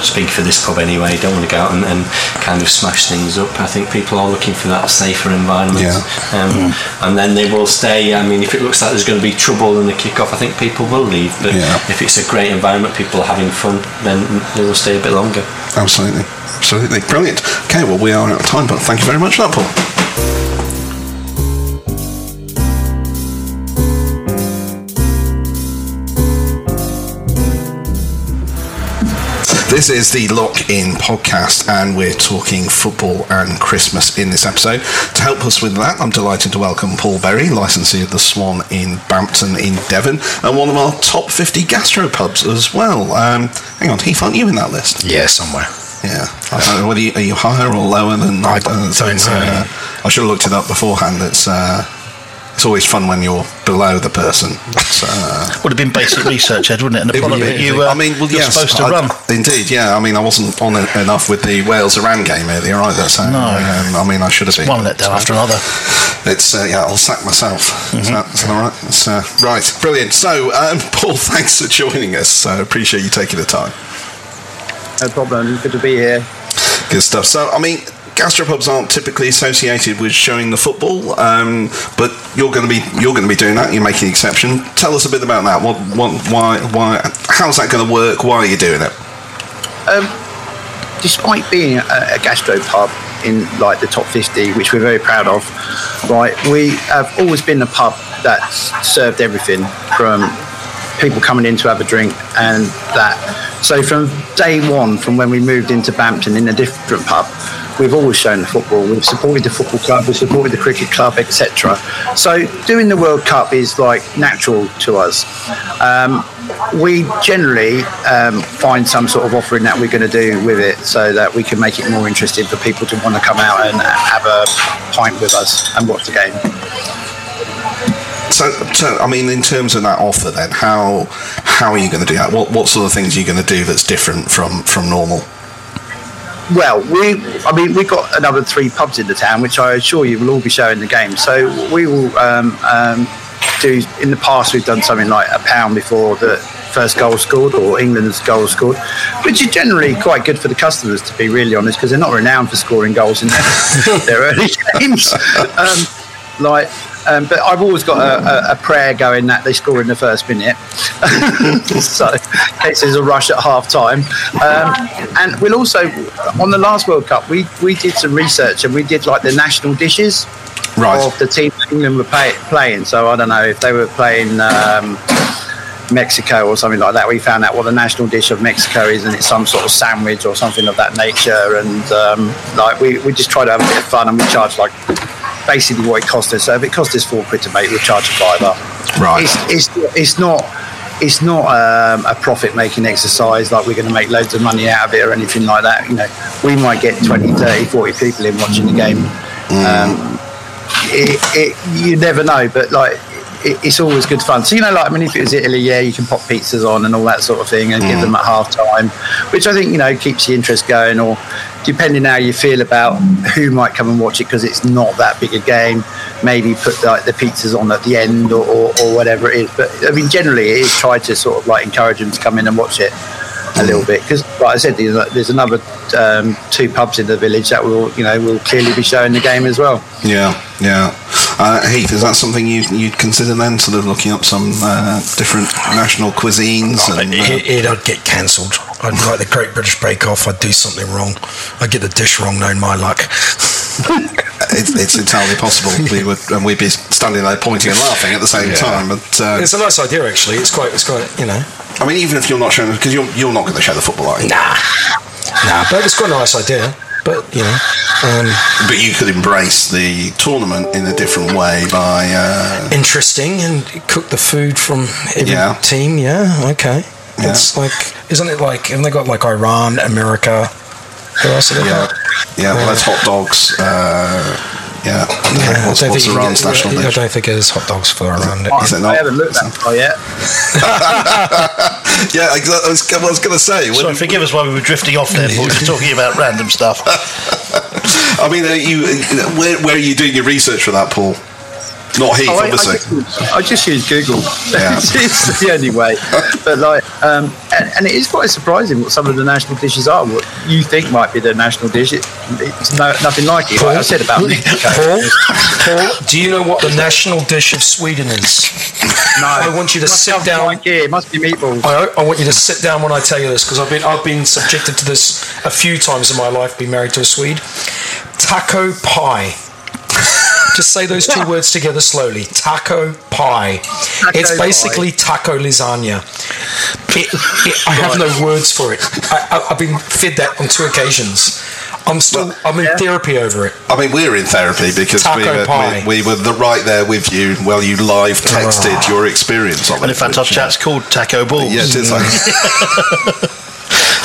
speak for this pub anyway, don't want to go out and, and, kind of smash things up. I think people are looking for that safer environment. Yeah. Um, mm. And then they will stay. I mean, if it looks like there's going to be trouble in the kick-off, I think people will leave. But yeah. if it's a great environment, people are having fun, then they will stay a bit longer. Absolutely. Absolutely. Brilliant. Okay, well, we are out of time, but thank you very much for that, Paul. This is the Lock In podcast, and we're talking football and Christmas in this episode. To help us with that, I'm delighted to welcome Paul Berry, licensee of the Swan in Bampton in Devon, and one of our top 50 gastropubs as well. Um, hang on, Heath, aren't you in that list? Yeah, somewhere. Yeah. I don't know whether you, are you higher or lower than. I don't, uh, don't know. Uh, I should have looked it up beforehand. It's. Uh, it's always fun when you're below the person. Uh, Would have been basic research, Ed, wouldn't it? And the product that you, uh, I mean, well, you're yes, supposed to I, run. Indeed, yeah. I mean, I wasn't on enough with the Wales Iran game earlier either. So, no. Um, I mean, I should have been. One let down after another. It's uh, yeah. I'll sack myself. Mm-hmm. Is, that, is that all right? It's, uh, right, brilliant. So, um, Paul, thanks for joining us. I appreciate you taking the time. No problem. Good to be here. Good stuff. So, I mean, gastropubs aren't typically associated with showing the football, um, but you're going to be you're going to be doing that. You're making an exception. Tell us a bit about that. What, what why, why, how's that going to work? Why are you doing it? Um, despite being a, a gastropub in like the top 50, which we're very proud of, right? We have always been a pub that's served everything from people coming in to have a drink and that. So from day one, from when we moved into Bampton in a different pub, we've always shown the football. We've supported the football club, we've supported the cricket club, etc. So doing the World Cup is like natural to us. Um, we generally um, find some sort of offering that we're going to do with it so that we can make it more interesting for people to want to come out and have a pint with us and watch the game. So, so, I mean, in terms of that offer, then how how are you going to do that? What what sort of things are you going to do that's different from from normal? Well, we, I mean, we've got another three pubs in the town, which I assure you will all be showing the game. So we will um, um, do. In the past, we've done something like a pound before the first goal scored or England's goal scored, which is generally quite good for the customers, to be really honest, because they're not renowned for scoring goals in their, their early games. Um, like um, but I've always got a, a, a, prayer going that they score in the first minute. so, in case there's a rush at half time. Um, and we'll also, on the last World Cup, we, we did some research and we did like the national dishes right. of the team England were pay, playing. So, I don't know if they were playing. Um, Mexico or something like that. We found out what the national dish of Mexico is, and it's some sort of sandwich or something of that nature. And um, like we, we just try to have a bit of fun, and we charge like basically what it cost us. So if it cost us four quid to make, we'll charge a fiver. Right. It's, it's, it's not it's not um, a profit making exercise like we're going to make loads of money out of it or anything like that. You know, we might get 20, 30, 40 people in watching the game. Mm. Um, it, it, you never know, but like it, it's always good fun. So you know, like I mean, if it was Italy, yeah, you can pop pizzas on and all that sort of thing, and mm. give them at half time, which I think you know keeps the interest going. Or depending how you feel about who might come and watch it because it's not that big a game, maybe put like the pizzas on at the end or, or, or whatever it is. But I mean, generally, it is try to sort of like encourage them to come in and watch it a little bit because, like I said, there's, another um, two pubs in the village that will, you know, will clearly be showing the game as well. Yeah, yeah. Uh, Heath, is that something you, you'd consider then, sort of looking up some uh, different national cuisines? Oh, and, uh, it, would get cancelled. I'd like the Great British Bake Off. I'd do something wrong. I'd get the dish wrong, knowing my luck. it's, it's entirely possible. We would, and we'd be standing there pointing and laughing at the same Yeah. time. But uh, It's a nice idea, actually. It's quite, it's quite, you know. I mean, even if you're not showing, because you're you're not going to show the football, are you? Nah, nah. But it's quite a nice idea. But you know, um, But you could embrace the tournament in a different way by. Uh, interesting and cook the food from every Yeah. team. Yeah, okay. Yeah. It's like, isn't it like? Haven't they got like Iran, America? Who else have they yeah, got? Yeah. Well, that's hot dogs. Uh, yeah. Yeah, what's I don't what's think you Iran's get- national I don't think there's hot dogs for Iran. Is it not? I haven't looked that far yet. Yeah, I was, I was going to say. when- Sorry, forgive us while we were drifting off there. but We were talking about random stuff. I mean, are you where, where are you doing your research for that, Paul? Not Heath, Oh, I, I, obviously. just, I just use Google. Yeah. it's the only way. But like, um, and, and it is quite surprising what some of the national dishes are. What you think might be the national dish, it, it's no, nothing like it. Like I said about Paul, Paul, do you know what the national dish of Sweden is? No, I want you to Must sit sound down. Like it. it must be meatballs. I, I want you to sit down when I tell you this because I've been I've been subjected to this a few times in my life. Being married to a Swede, taco pie. Just say those two words together slowly. Taco pie. Taco it's basically taco lasagna. It, it, I have no words for it. I, I, I've been fed that on two occasions. I'm still I'm in Yeah. therapy over it. I mean, we're in therapy because we Taco were, pie. we, we were the right there with you while you live texted your experience of it. And in fact, our which, uh, chat's called Taco Balls. Yeah, it is. Like,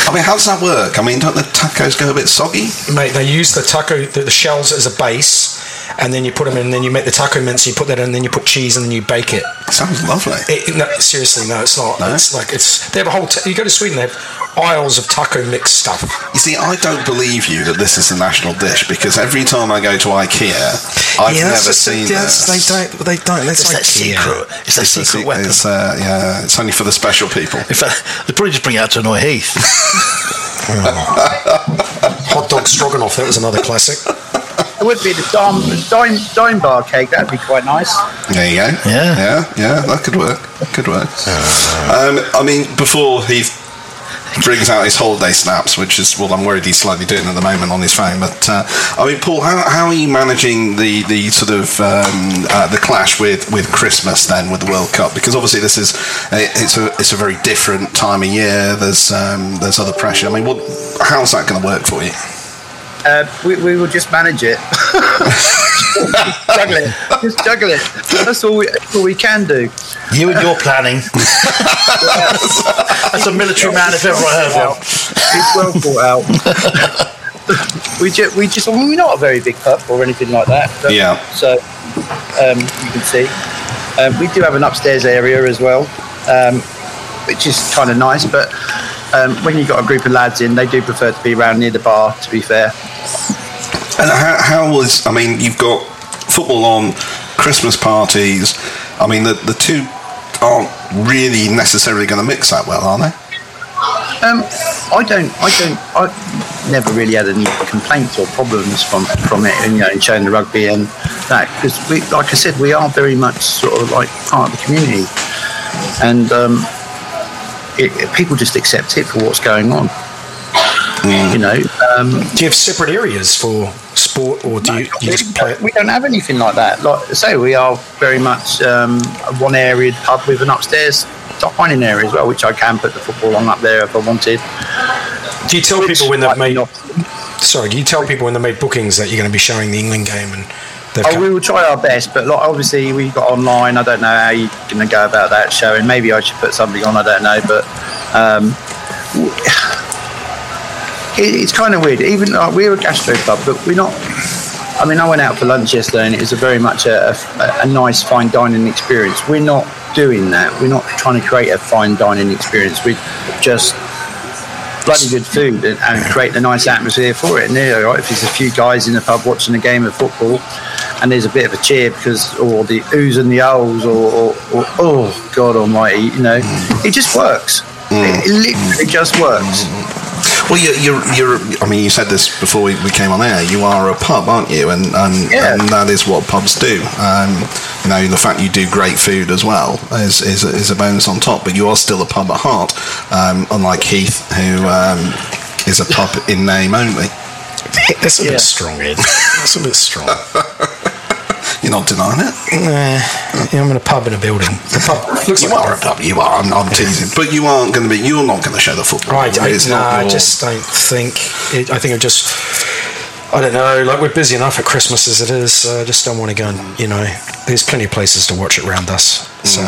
I mean, how does that work? I mean, don't the tacos go a bit soggy? Mate, they use the taco, the, the shells as a base, and then you put them in, and then you make the taco mince, you put that in, and then you put cheese, and then you bake it. Sounds lovely. It, no, seriously, no, it's not. No? It's like it's. They have a whole. T- you go to Sweden, they have aisles of taco mix stuff. You see, I don't believe you that this is a national dish because every time I go to IKEA, I've yeah, never that's just- seen that's- this. They don't. They don't. That's It's like that secret. It's that It's a secret se- weapon. It's, uh, yeah, it's only for the special people. In fact, they probably just bring it out to annoy Heath. Hot dog stroganoff. That was another classic. It would be the Daim, Daim, Daim bar cake. That'd be quite nice. There you go. Yeah. yeah, yeah. That could work. That could work. Um, I mean, before he brings out his holiday snaps, which is well, I'm worried he's slightly doing at the moment on his phone. But uh, I mean, Paul, how, how are you managing the the sort of um, uh, the clash with with Christmas then with the World Cup? Because obviously this is it- it's a it's a very different time of year. There's um, there's other pressure. I mean, what how's that going to work for you? Uh, we, we will just manage it. juggle it. Just juggle it. That's all we, that's all we can do. You and your planning. That's a military man if ever I heard one. It's well thought out. we just, we just, I we're not a very big pub or anything like that. but- Yeah. So um, you can see, um, we do have an upstairs area as well, um, which is kind of nice. But um, when you've got a group of lads in, they do prefer to be around near the bar. To be fair, And how, how was? I mean, you've got football on, Christmas parties. I mean, the the two aren't really necessarily going to mix that well, are they? Um, I don't, I don't, I never really had any complaints or problems from from it, and you know, in showing the rugby and that because we, like I said, we are very much sort of like part of the community, and um, it, people just accept it for what's going on. You know, um, Do you have separate areas for sport, or do you, you just play it? we don't have anything like that. Like I say, we are very much um, a one-area pub with an upstairs top dining area as well, which I can put the football on up there if I wanted. Do you tell Which people when they've made? not- Sorry, do you tell people when they made bookings that you're going to be showing the England game and Oh, we will try our best, but like obviously we got online. I don't know how you're going to go about that showing. Maybe I should put something on. I don't know, but um, it, it's kind of weird. Even like, we're a gastro club, but we're not. I mean, I went out for lunch yesterday, and it was a very much a, a, a nice fine dining experience. We're not doing that. We're not trying to create a fine dining experience. We just bloody good food and, and create a nice atmosphere for it. And you know, right, if there's a few guys in the pub watching a game of football, and there's a bit of a cheer because, or the oohs and the owls, or, or, or oh God Almighty, you know, it just works. It, it literally just works. Well, you're, you're, you're. I mean, you said this before we, we came on air. You are a pub, aren't you? And and, Yeah. and that is what pubs do. Um, you know, the fact you do great food as well is is, a- is a bonus on top. But you are still a pub at heart, um, unlike Heath, who um, is a pub in name only. That's a Yeah. bit strong, Ed. That's a bit strong. You're not denying it. nah, yeah, I'm in a pub in a building. The pub looks You like are a pub. You are. I'm, I'm teasing, but you aren't going to be. You're not going to show the football. Right, I, It's no, not I just don't think. It, I think it just. I don't know. Like we're busy enough at Christmas as it is. So I just don't want to go and you know. There's plenty of places to watch it around us. Mm. So.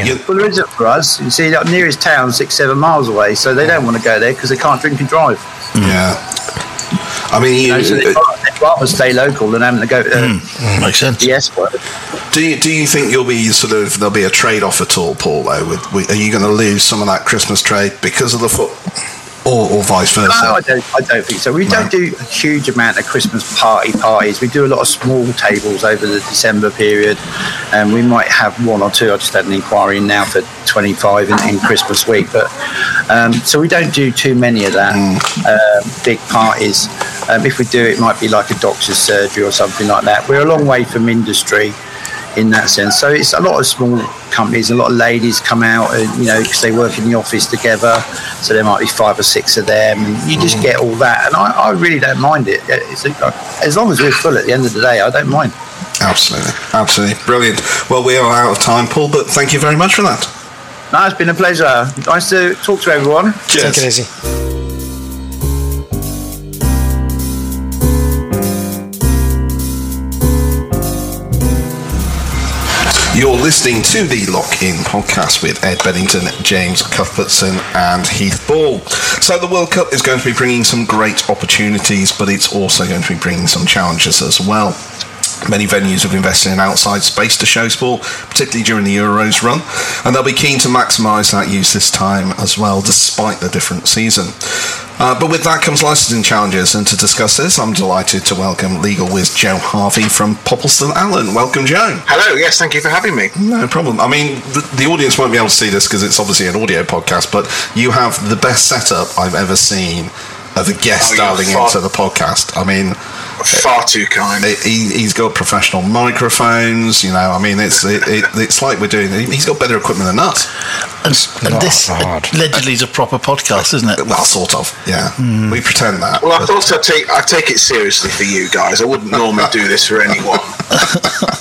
Yeah. You- Well, there isn't for us. You see, the nearest town six, seven miles away, so they don't want to go there because they can't drink and drive. Yeah. I mean, you, You know, so they'd rather- stay local than having to go to uh, Makes sense. the S word. do you do you think you'll be sort of there'll be a trade off at all, Paul? Though, with, with, are you going to lose some of that Christmas trade because of the foot, or, or vice versa? No, I don't. I don't think so. We don't do a huge amount of Christmas party parties. We do a lot of small tables over the December period, and we might have one or two. I just had an inquiry in now for 25 in, in Christmas week, but um, so we don't do too many of that um, big parties. Um, if we do, it might be like a doctor's surgery or something like that. We're a long way from industry in that sense. So it's a lot of small companies, a lot of ladies come out, and, you know, because they work in the office together. So there might be five or six of them, and you just get all that. And I, I really don't mind it. It's, as long as we're full at the end of the day, I don't mind. Absolutely, absolutely, brilliant. Well, we are out of time, Paul, but thank you very much for that. No, it's been a pleasure. Nice to talk to everyone. Take it easy. Listening to the Lock In podcast with Ed Bedington, James Cuthbertson, and Heath Ball. So, the World Cup is going to be bringing some great opportunities, but it's also going to be bringing some challenges as well. Many venues have invested in outside space to show sport, particularly during the Euros run, and they'll be keen to maximise that use this time as well, despite the different season. Uh, but with that comes licensing challenges, and to discuss this, I'm delighted to welcome legal whiz Joe Harvey from Poppleston Allen. Welcome, Joe. Hello, yes, thank you for having me. No problem. I mean, the, the audience won't be able to see this because it's obviously an audio podcast, but you have the best setup I've ever seen of a guest Oh, dialing into the podcast. I mean, Far too kind. it, he, he's got professional microphones. You know, I mean, it's it, it, it's like we're doing. He's got better equipment than us. And, and Not this hard. allegedly is a proper podcast, isn't it? Well, sort of. Yeah, we pretend that. Well, I but- thought I'd take, I'd take it seriously for you guys. I wouldn't normally do this for anyone.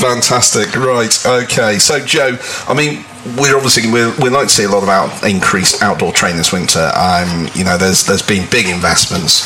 Fantastic. Right. Okay. So, Joe, I mean, we're obviously we're, we'd like to see a lot of out, increased outdoor training this winter. Um, you know, there's there's been big investments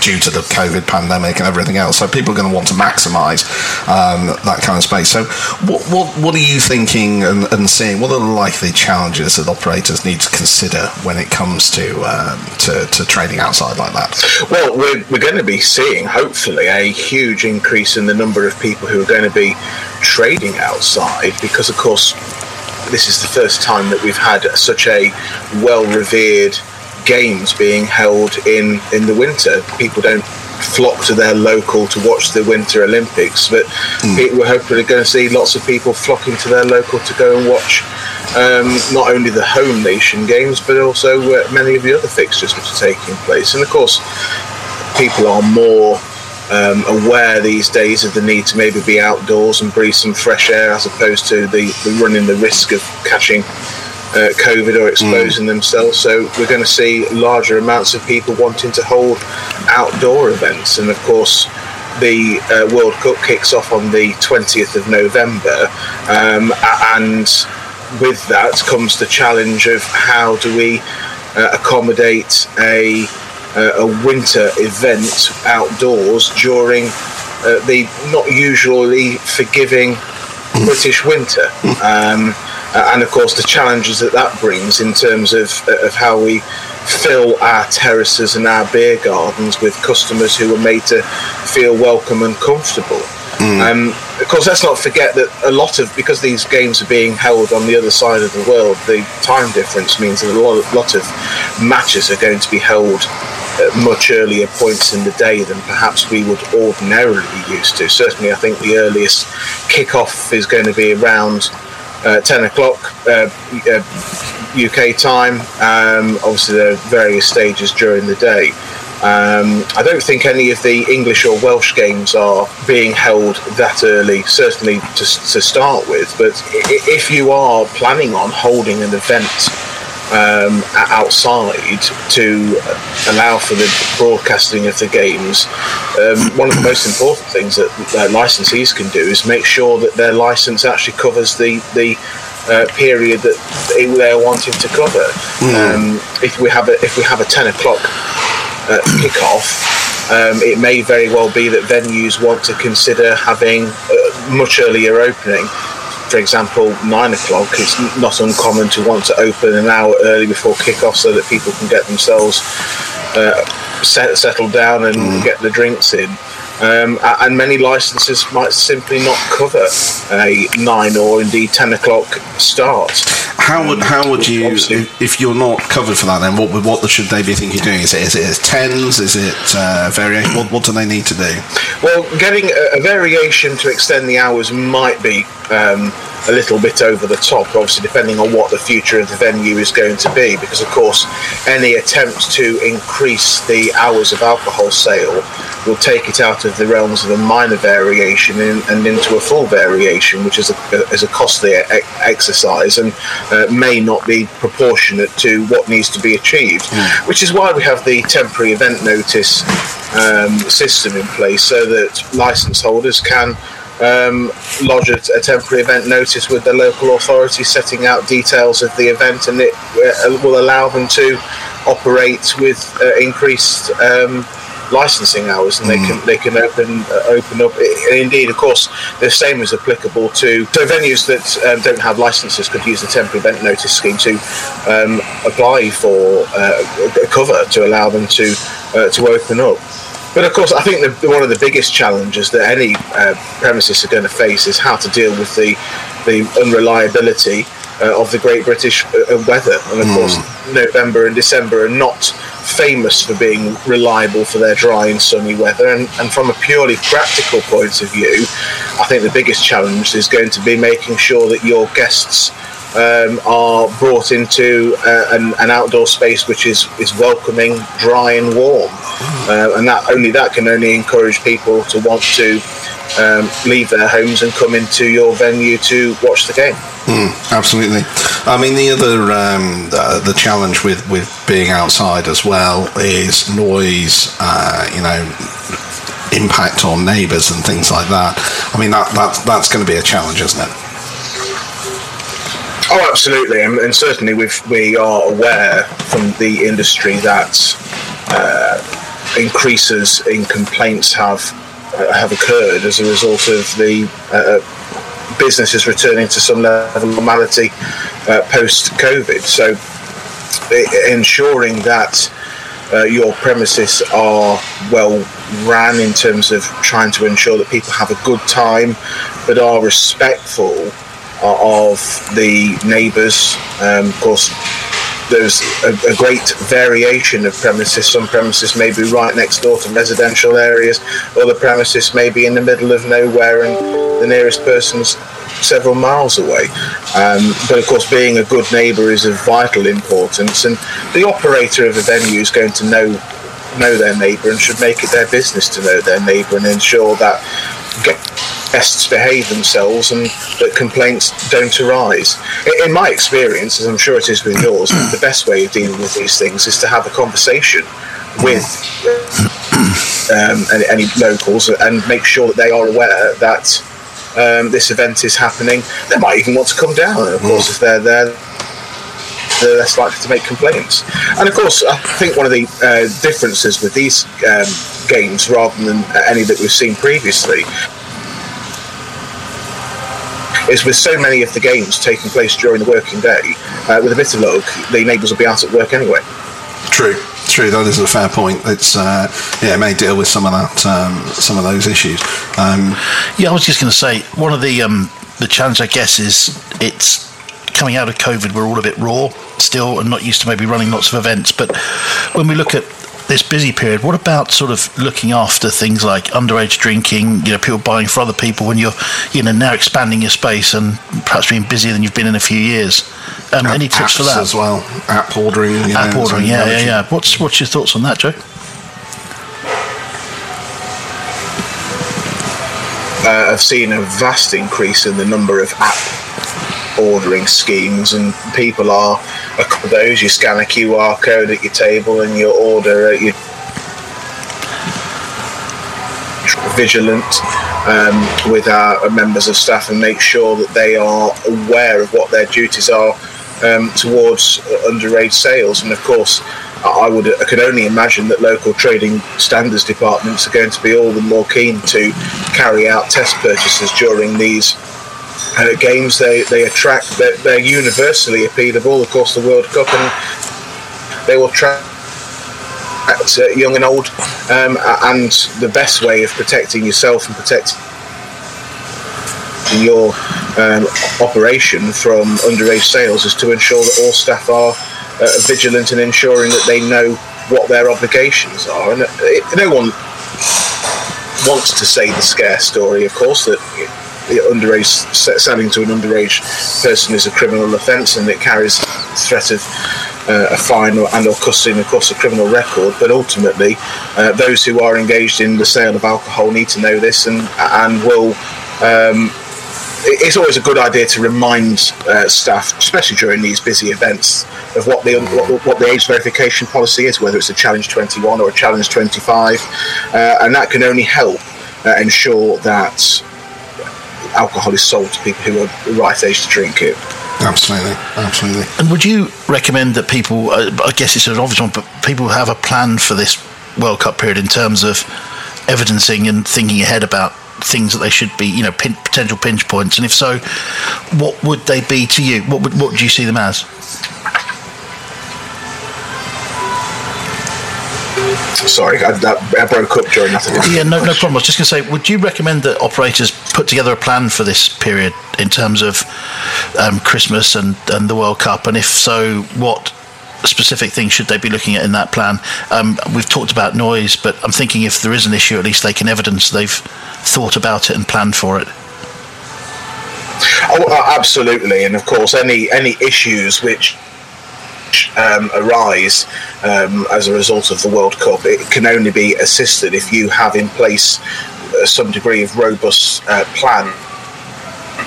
due to the COVID pandemic and everything else. So people are going to want to maximise um, that kind of space. So, what what what are you thinking and, and seeing? What are the likely challenges that operators need to consider when it comes to um, to, to training outside like that? Well, we're, we're going to be seeing, hopefully, a huge increase in the number of people who are going to be trading outside because, of course, this is the first time that we've had such a well revered games being held in, in the winter. People don't flock to their local to watch the Winter Olympics, but pe- we're hopefully going to see lots of people flocking to their local to go and watch um, not only the home nation games, but also uh, many of the other fixtures which are taking place. And of course, people are more um, aware these days of the need to maybe be outdoors and breathe some fresh air as opposed to the, the running the risk of catching uh, COVID or exposing themselves. So we're going to see larger amounts of people wanting to hold outdoor events. And of course, the uh, World Cup kicks off on the 20th of November. Um, and with that comes the challenge of how do we uh, accommodate a uh, a winter event outdoors during uh, the not usually forgiving British winter. Um, uh, and of course, the challenges that that brings in terms of, of how we fill our terraces and our beer gardens with customers who are made to feel welcome and comfortable. Um, of course, let's not forget that a lot of because these games are being held on the other side of the world, the time difference means that a lot, lot of matches are going to be held at much earlier points in the day than perhaps we would ordinarily be used to. Certainly, I think the earliest kick-off is going to be around uh, 10 o'clock uh, uh, UK time. Um, obviously, there are various stages during the day. Um, I don't think any of the English or Welsh games are being held that early, certainly to, to start with. But if you are planning on holding an event um, outside to allow for the broadcasting of the games, um, one of the most important things that uh, licensees can do is make sure that their license actually covers the the uh, period that they, they're wanting to cover. Um, if we have a if we have a ten o'clock uh, kickoff. Um, it may very well be that venues want to consider having a much earlier opening for example, nine o'clock, it's not uncommon to want to open an hour early before kickoff so that people can get themselves uh, set, settled down and Mm. get the drinks in. Um, and many licenses might simply not cover a nine or indeed ten o'clock start. How would how would you if, if you're not covered for that? Then what what should they be thinking doing? Is it is it tens? Is it uh, variation? What, what do they need to do? Well, getting a, a variation to extend the hours might be um, a little bit over the top, obviously, depending on what the future of the venue is going to be. Because, of course, any attempt to increase the hours of alcohol sale will take it out of the realms of a minor variation in, and into a full variation, which is a, is a costly exercise and uh, may not be proportionate to what needs to be achieved. Which is why we have the temporary event notice um, system in place so that license holders can um, lodge a, a temporary event notice with the local authority setting out details of the event and it uh, will allow them to operate with uh, increased um, licensing hours and they can they can open uh, open up. Indeed of course the same is applicable to so venues that um, don't have licenses could use the temporary event notice scheme to um, apply for uh, a cover to allow them to uh, to open up. But of course, I think the, one of the biggest challenges that any uh, premises are going to face is how to deal with the the unreliability uh, of the Great British uh, weather. And of course, November and December are not famous for being reliable for their dry and sunny weather. And, and from a purely practical point of view, I think the biggest challenge is going to be making sure that your guests um, are brought into uh, an, an outdoor space which is, is welcoming, dry, and warm. Uh, and that only that can only encourage people to want to um, leave their homes and come into your venue to watch the game. Absolutely. I mean, the other um, the, the challenge with, with being outside as well is noise. Uh, you know, impact on neighbours and things like that. I mean, that that's that's going to be a challenge, isn't it? Oh, absolutely, and, and certainly we we are aware from the industry that uh, increases in complaints have uh, have occurred as a result of the uh, businesses returning to some level of normality uh, post COVID. So, ensuring that uh, your premises are well ran in terms of trying to ensure that people have a good time, but are respectful of the neighbours. Um, of course, there's a, a great variation of premises. Some premises may be right next door to residential areas, other premises may be in the middle of nowhere and the nearest person's several miles away. Um, but of course, being a good neighbour is of vital importance, and the operator of a venue is going to know know their neighbour and should make it their business to know their neighbour and ensure that guests behave themselves and that complaints don't arise. In- In my experience, as I'm sure it is with yours, the best way of dealing with these things is to have a conversation with um, any, any locals and make sure that they are aware that um, this event is happening. They might even want to come down, and of course, if they're there, they're less likely to make complaints. And of course, I think one of the uh, differences with these um, games, rather than any that we've seen previously, is with so many of the games taking place during the working day, uh, with a bit of luck, the neighbours will be out at work anyway. True, true. That is a fair point. It's uh, yeah, it may deal with some of that, um, some of those issues. Um, Yeah, I was just going to say one of the um, the challenge, I guess, is it's coming out of COVID. We're all a bit raw still, and not used to maybe running lots of events. But when we look at this busy period, what about sort of looking after things like underage drinking? You know, people buying for other people when you're, you know, now expanding your space and perhaps being busier than you've been in a few years. Um, any tips for that? as well? App ordering. You App know, ordering, yeah, yeah, yeah. What's what's your thoughts on that, Joe? uh, have seen a vast increase in the number of app ordering schemes, and people are a couple of those. You scan a QR code at your table, and you order at your vigilant um, with our members of staff and make sure that they are aware of what their duties are um, towards underage sales. And of course, I would I could only imagine that local trading standards departments are going to be all the more keen to carry out test purchases during these uh, games. They they attract they're, they're universally appealable. Of course, the World Cup and they will attract uh, young and old, um, and the best way of protecting yourself and protecting your um, operation from underage sales is to ensure that all staff are uh, vigilant in ensuring that they know what their obligations are. And it, no one wants to say the scare story, of course, that underage selling to an underage person is a criminal offence and it carries threat of uh, a fine or, and or and of course a criminal record. But ultimately uh, those who are engaged in the sale of alcohol need to know this and and will um, it's always a good idea to remind uh, staff, especially during these busy events, of what the what, what, the age verification policy is, whether it's a challenge 21 or a challenge 25, uh, and that can only help uh, ensure that alcohol is sold to people who are the right age to drink it. Absolutely, absolutely. And would you recommend that people? Uh, I guess it's an obvious one, but people have a plan for this World Cup period in terms of evidencing and thinking ahead about things that they should be, you know, pin, potential pinch points? And if so, what would they be to you? What would what would you see them as? Sorry, I, I, broke up during that. Yeah, no, no problem. I was just going to say, would you recommend that operators put together a plan for this period in terms of um, Christmas and, and the World Cup? And if so, what specific things should they be looking at in that plan? Um, we've talked about noise, but I'm thinking if there is an issue, at least they can evidence they've thought about it and planned for it. Oh, uh, absolutely, and of course, any any issues which um, arise um, as a result of the World Cup, it can only be assisted if you have in place uh, some degree of robust uh, plan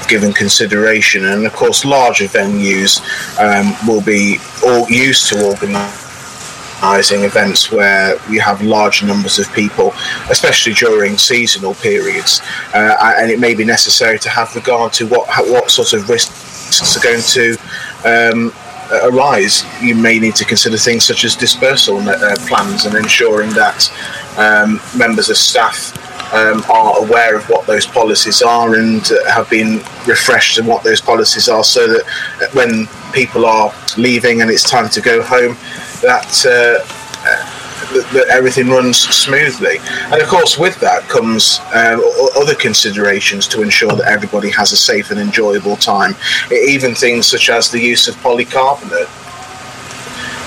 given consideration. And of course, larger venues um, will be all used to organising events where you have large numbers of people, especially during seasonal periods. Uh, and it may be necessary to have regard to what what sort of risks are going to. Um, arise, you may need to consider things such as dispersal uh, plans and ensuring that um, members of staff um, are aware of what those policies are and uh, have been refreshed and what those policies are so that when people are leaving and it's time to go home that, uh, that, that everything runs smoothly. And of course with that comes uh, other considerations to ensure that everybody has a safe and enjoyable time. Even things such as the use of polycarbonate.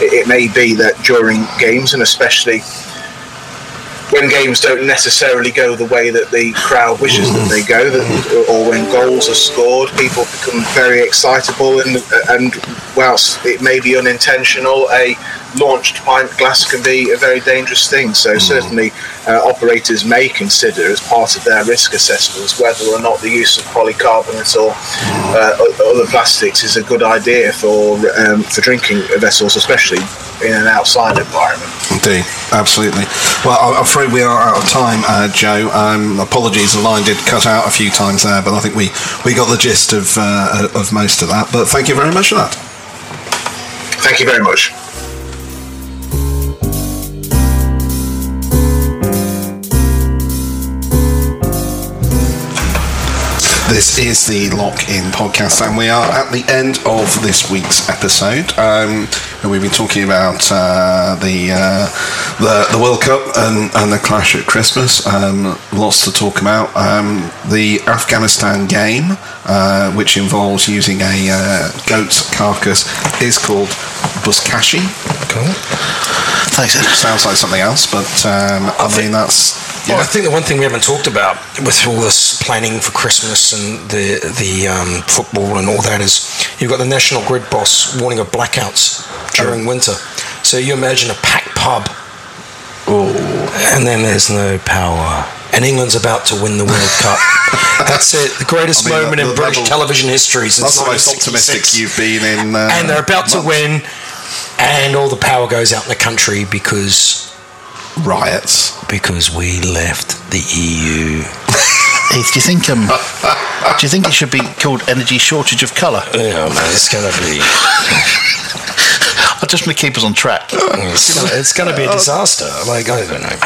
It may be that during games and especially when games don't necessarily go the way that the crowd wishes that they go, that, or when goals are scored, people become very excitable, and and whilst it may be unintentional, a launched pint glass can be a very dangerous thing. So mm. certainly, uh, operators may consider as part of their risk assessments whether or not the use of polycarbonate or uh, other plastics is a good idea for um, for drinking vessels, especially in an outside environment. Indeed, absolutely. Well, I'm afraid we are out of time, uh, Joe. Um, apologies, the line did cut out a few times there, but I think we, we got the gist of uh, of most of that. But thank you very much for that. Thank you very much. This is the Lock In podcast, and we are at the end of this week's episode. Um, and we've been talking about uh, the, uh, the the World Cup and, and the clash at Christmas. Um, lots to talk about. Um, the Afghanistan game, uh, which involves using a uh, goat's carcass, is called buzkashi. Cool. Thanks. Ed. Sounds like something else, but um, I, I mean that's yeah. Well, I think the one thing we haven't talked about with all this planning for Christmas and the the um, football and all that is you've got the National Grid boss warning of blackouts during winter. So you imagine a packed pub, Ooh. and then there's no power. and England's about to win the World Cup. That's it. The greatest I mean, moment the- in British level- television history since That's the most 1966. optimistic you've been in. Uh, and they're about to win, and all the power goes out in the country because Riots. because we left the EU. Heath, do you think um, do you think it should be called energy shortage of colour? Yeah, man, it's gonna be I just want to keep us on track. it's gonna, it's gonna be a disaster. Like I don't know.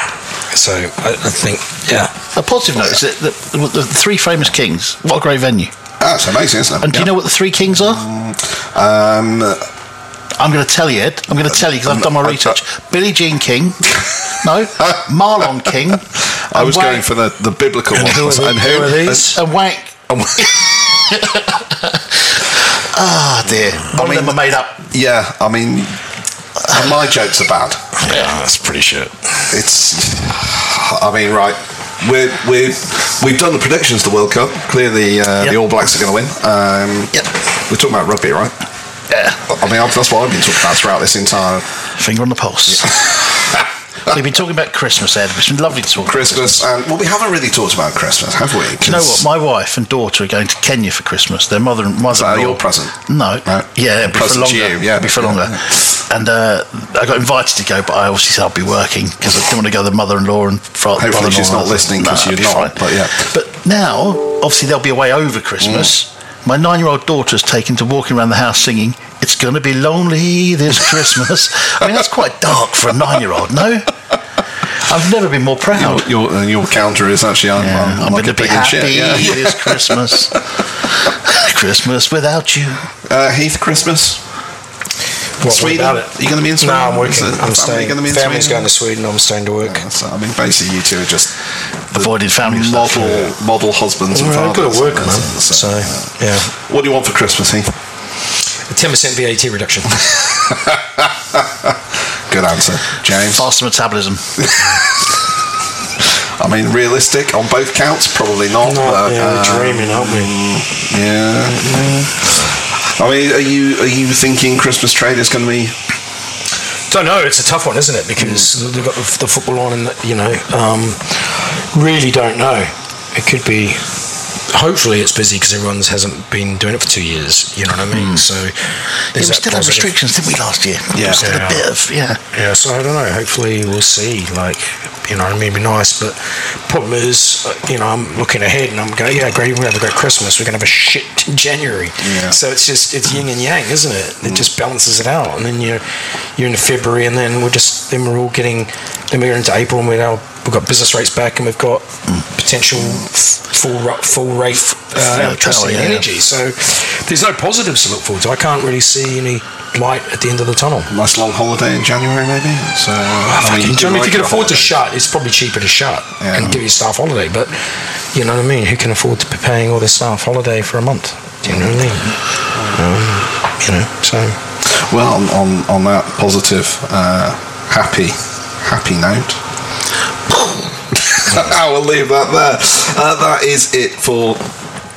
So I, I think yeah. A positive note is that the, the, the three famous kings. What a great venue! That's amazing, isn't it? And do you know what the three kings are? Um, I'm going to tell you, Ed. I'm going to tell you because I've done my Uh, research. Billie Jean King, no, Marlon King. I was and going for the, the biblical And one. who are, the, And who are these? and Wank. Ah dear, one mean- of them are made up. Yeah, I mean, and my jokes are bad. Yeah, that's pretty shit. It's, I mean, right. We're, we're, we've done the predictions of the World Cup. Clearly, uh, the All Blacks are going to win. Um, Yep. We're talking about rugby, right? Yeah, I mean, that's what I've been talking about throughout this entire finger on the pulse. We've been talking about Christmas, Ed. It's been lovely to talk. about Christmas. And well, we haven't really talked about Christmas, have we? Do you know what? My wife and daughter are going to Kenya for Christmas. Their mother and mother. that your present? No. No. Yeah, it'll be for Present to longer. you, yeah. It'll be for longer. And uh, I got invited to go, but I obviously said I'll be working because I didn't want to go with the mother-in-law and fa- Hopefully brother-in-law she's not listening that. listening 'cause No, you're it'll be not, but yeah. But now, obviously, they'll be away over Christmas. My nine-year-old daughter daughter's taken to walking around the house singing, "It's going to be lonely this Christmas." I mean, that's quite dark for a nine-year-old. No, I've never been more proud. Your, your, uh, your counter is actually I'm, Yeah, I'm, I'm going to be happy shit. Yeah. this Christmas. Christmas without you. Uh, Heath, Christmas. What Sweden? about it? Are you gonna be in Sweden? No, I'm working. it- I'm staying. gonna be in Family's Sweden? going to Sweden. I'm staying to work. So, I mean, basically, you two are just Avoided family stuff. model model husbands and Well, I've fathers. got to work, man. So, So yeah, what do you want for Christmas, Heath? a ten percent VAT reduction. Good answer, James. Faster metabolism. I mean, realistic on both counts, probably not. No, but, yeah, uh, dreaming, aren't we? Yeah. I mean, are you are you thinking Christmas trade is going to be? Don't know. It's a tough one, isn't it? Because they've got the, the football on, and you know, um, really don't know. It could be. Hopefully, it's busy because everyone hasn't been doing it for two years. You know what I mean? So Yeah, we still had restrictions, didn't we, last year? Yeah. A bit of, yeah. Yeah, so I don't know. Hopefully, we'll see. Like, you know, I mean, it'd be nice. But problem is, uh, you know, I'm looking ahead and I'm going, yeah, great. We're gonna have a great Christmas. We're gonna have a shit January. Yeah. So it's just it's yin and yang, isn't it? It just balances it out. And then you're you're into February, and then we're just then we're all getting then we're into April, and we're now we've got business rates back, and we've got potential full full rate uh, electricity power, and yeah. energy. So there's no positives to look forward to. I can't really see any light at the end of the tunnel. Nice long holiday in January, maybe. So, I I mean, you I mean, if you can afford to shut, it's probably cheaper to shut Yeah. and give your staff holiday. But you know what I mean? Who can afford to be paying all their staff holiday for a month? Do you know what I mean? Um, you know, so Well, on, on, on that positive, uh, happy, happy note, I will leave that there. Uh, that is it for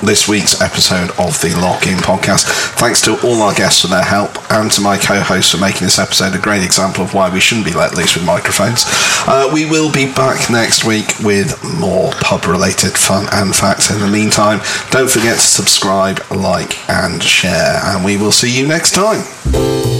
this week's episode of the Lock In podcast. Thanks to all our guests for their help and to my co hosts for making this episode a great example of why we shouldn't be let loose with microphones. Uh, we will be back next week with more pub related fun and facts. In the meantime, don't forget to subscribe, like, and share, and we will see you next time.